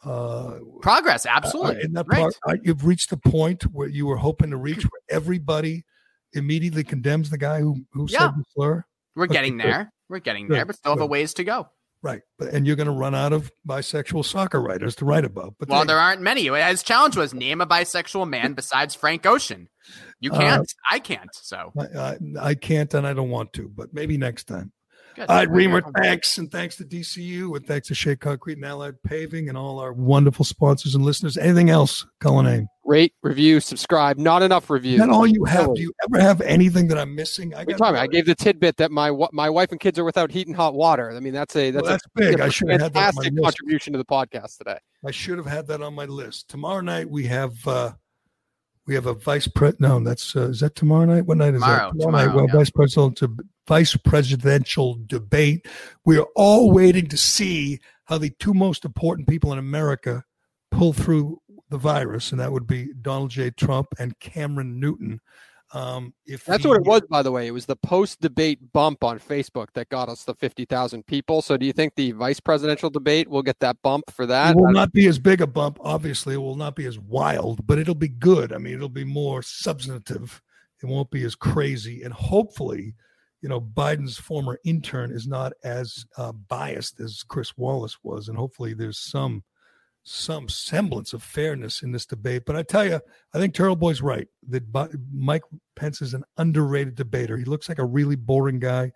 uh, Progress, uh, absolutely. that right. part, uh, you've reached the point where you were hoping to reach, where everybody immediately condemns the guy who who Yeah. said the slur. We're getting there. We're getting there, but still have a ways to go. Right, but and you're going to run out of bisexual soccer writers to write about. But Well, they- there aren't many. His challenge was name a bisexual man besides Frank Ocean. You Uh, can't. I can't. So I, I, I can't and I don't want to, but maybe next time. Good. All right, Reimer, thanks. And thanks to DCU and thanks to Shea Concrete and Allied Paving and all our wonderful sponsors and listeners. Anything else, Colin Aim? Rate, review, subscribe. Not enough reviews. Is that all you have? Do you ever have anything that I'm missing? I What are got? I gave the tidbit that my my wife and kids are without heat and hot water. I mean, that's a that's, Well, that's a, big. that's I a should have had that on my fantastic list. contribution to the podcast today. I should have had that on my list. Tomorrow night we have uh we have a vice pres. No, that's uh, is that tomorrow night. What night is Tomorrow, that? night. tomorrow, night. Well, yeah. vice presidential vice presidential debate. We are all waiting to see how the two most important people in America pull through the virus, and that would be Donald J. Trump and Cameron Newton. Um, if That's what it was, by the way. It was the post debate bump on Facebook that got us the fifty thousand people. So, do you think the vice presidential debate will get that bump for that? It will not be as big a bump. Obviously, it will not be as wild, but it'll be good. I mean, it'll be more substantive. It won't be as crazy, and hopefully, you know, Biden's former intern is not as uh, biased as Chris Wallace was, and hopefully, there's some some semblance of fairness in this debate. But I tell you, I think Turtle Boy's right that Mike Pence is an underrated debater. He looks like a really boring guy,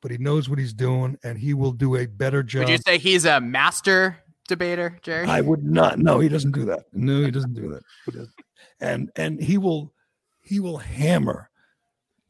but he knows what he's doing, and he will do a better job. would you say he's a master debater, Gerry? I would not. No, he doesn't do that. No, he doesn't do that. He doesn't. And and he will he will hammer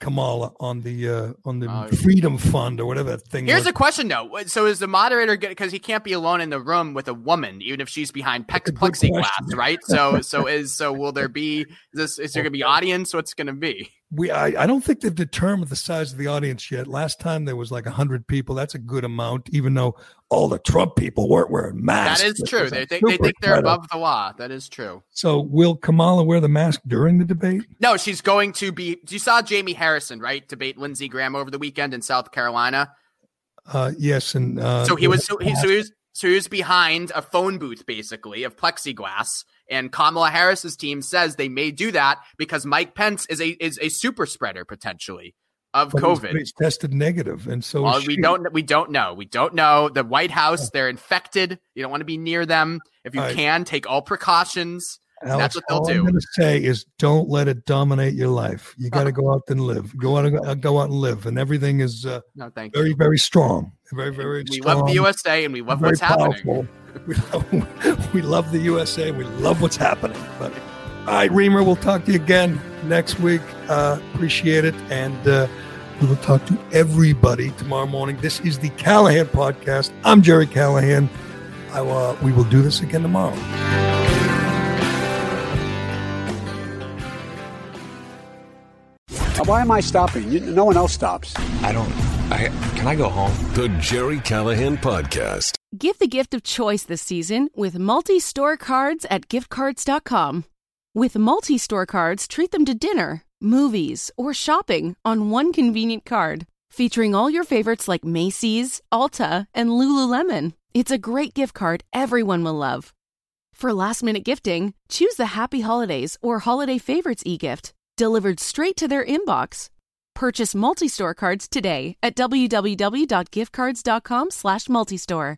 Kamala on the uh on the Oh, Freedom Fund or whatever that thing. Here's was. a question though. So is the moderator because he can't be alone in the room with a woman, even if she's behind pex- plexiglass, right? So so is so will there be is this is there gonna be audience? What's gonna be? We I, I don't think they've determined the size of the audience yet. Last time there was like hundred people. That's a good amount, even though all the Trump people weren't wearing masks. That is true. They think they think they're above the law. That is true. So will Kamala wear the mask during the debate? No, she's going to be. You saw Jamie Harrison, right? Debate Lindsey Graham over the weekend in South Carolina. Uh, yes, and uh, so he was so he, so he was so he was behind a phone booth basically of plexiglass and Kamala Harris's team says they may do that because Mike Pence is a is a super spreader potentially of but COVID. He's tested negative, and so well, we don't we don't know. We don't know. The White House, they're infected. You don't want to be near them. If you right. can, take all precautions. Alex, That's what they'll all do. I'm going to say is don't let it dominate your life. You got to go out and live. Go out and uh, go out and live, and everything is uh, No, thank very, you. very strong. Very, very We strong. love the USA and we love what's happening. We love, we love the USA. And we love what's happening. But all right, Reimer, we'll talk to you again next week. Uh, appreciate it, and uh, we will talk to everybody tomorrow morning. This is the Callahan podcast. I'm Gerry Callahan. I, uh, we will do this again tomorrow. Uh, why am I stopping? You, no one else stops. I don't. I can I go home? The Gerry Callahan podcast. Give the gift of choice this season with multi store cards at giftcards.com. With multi store cards, treat them to dinner, movies, or shopping on one convenient card. Featuring all your favorites like Macy's, Ulta, and Lululemon. It's a great gift card everyone will love. For last minute gifting, choose the Happy Holidays or Holiday Favorites e gift, delivered straight to their inbox. Purchase multi store cards today at www.giftcards.com slash multistore.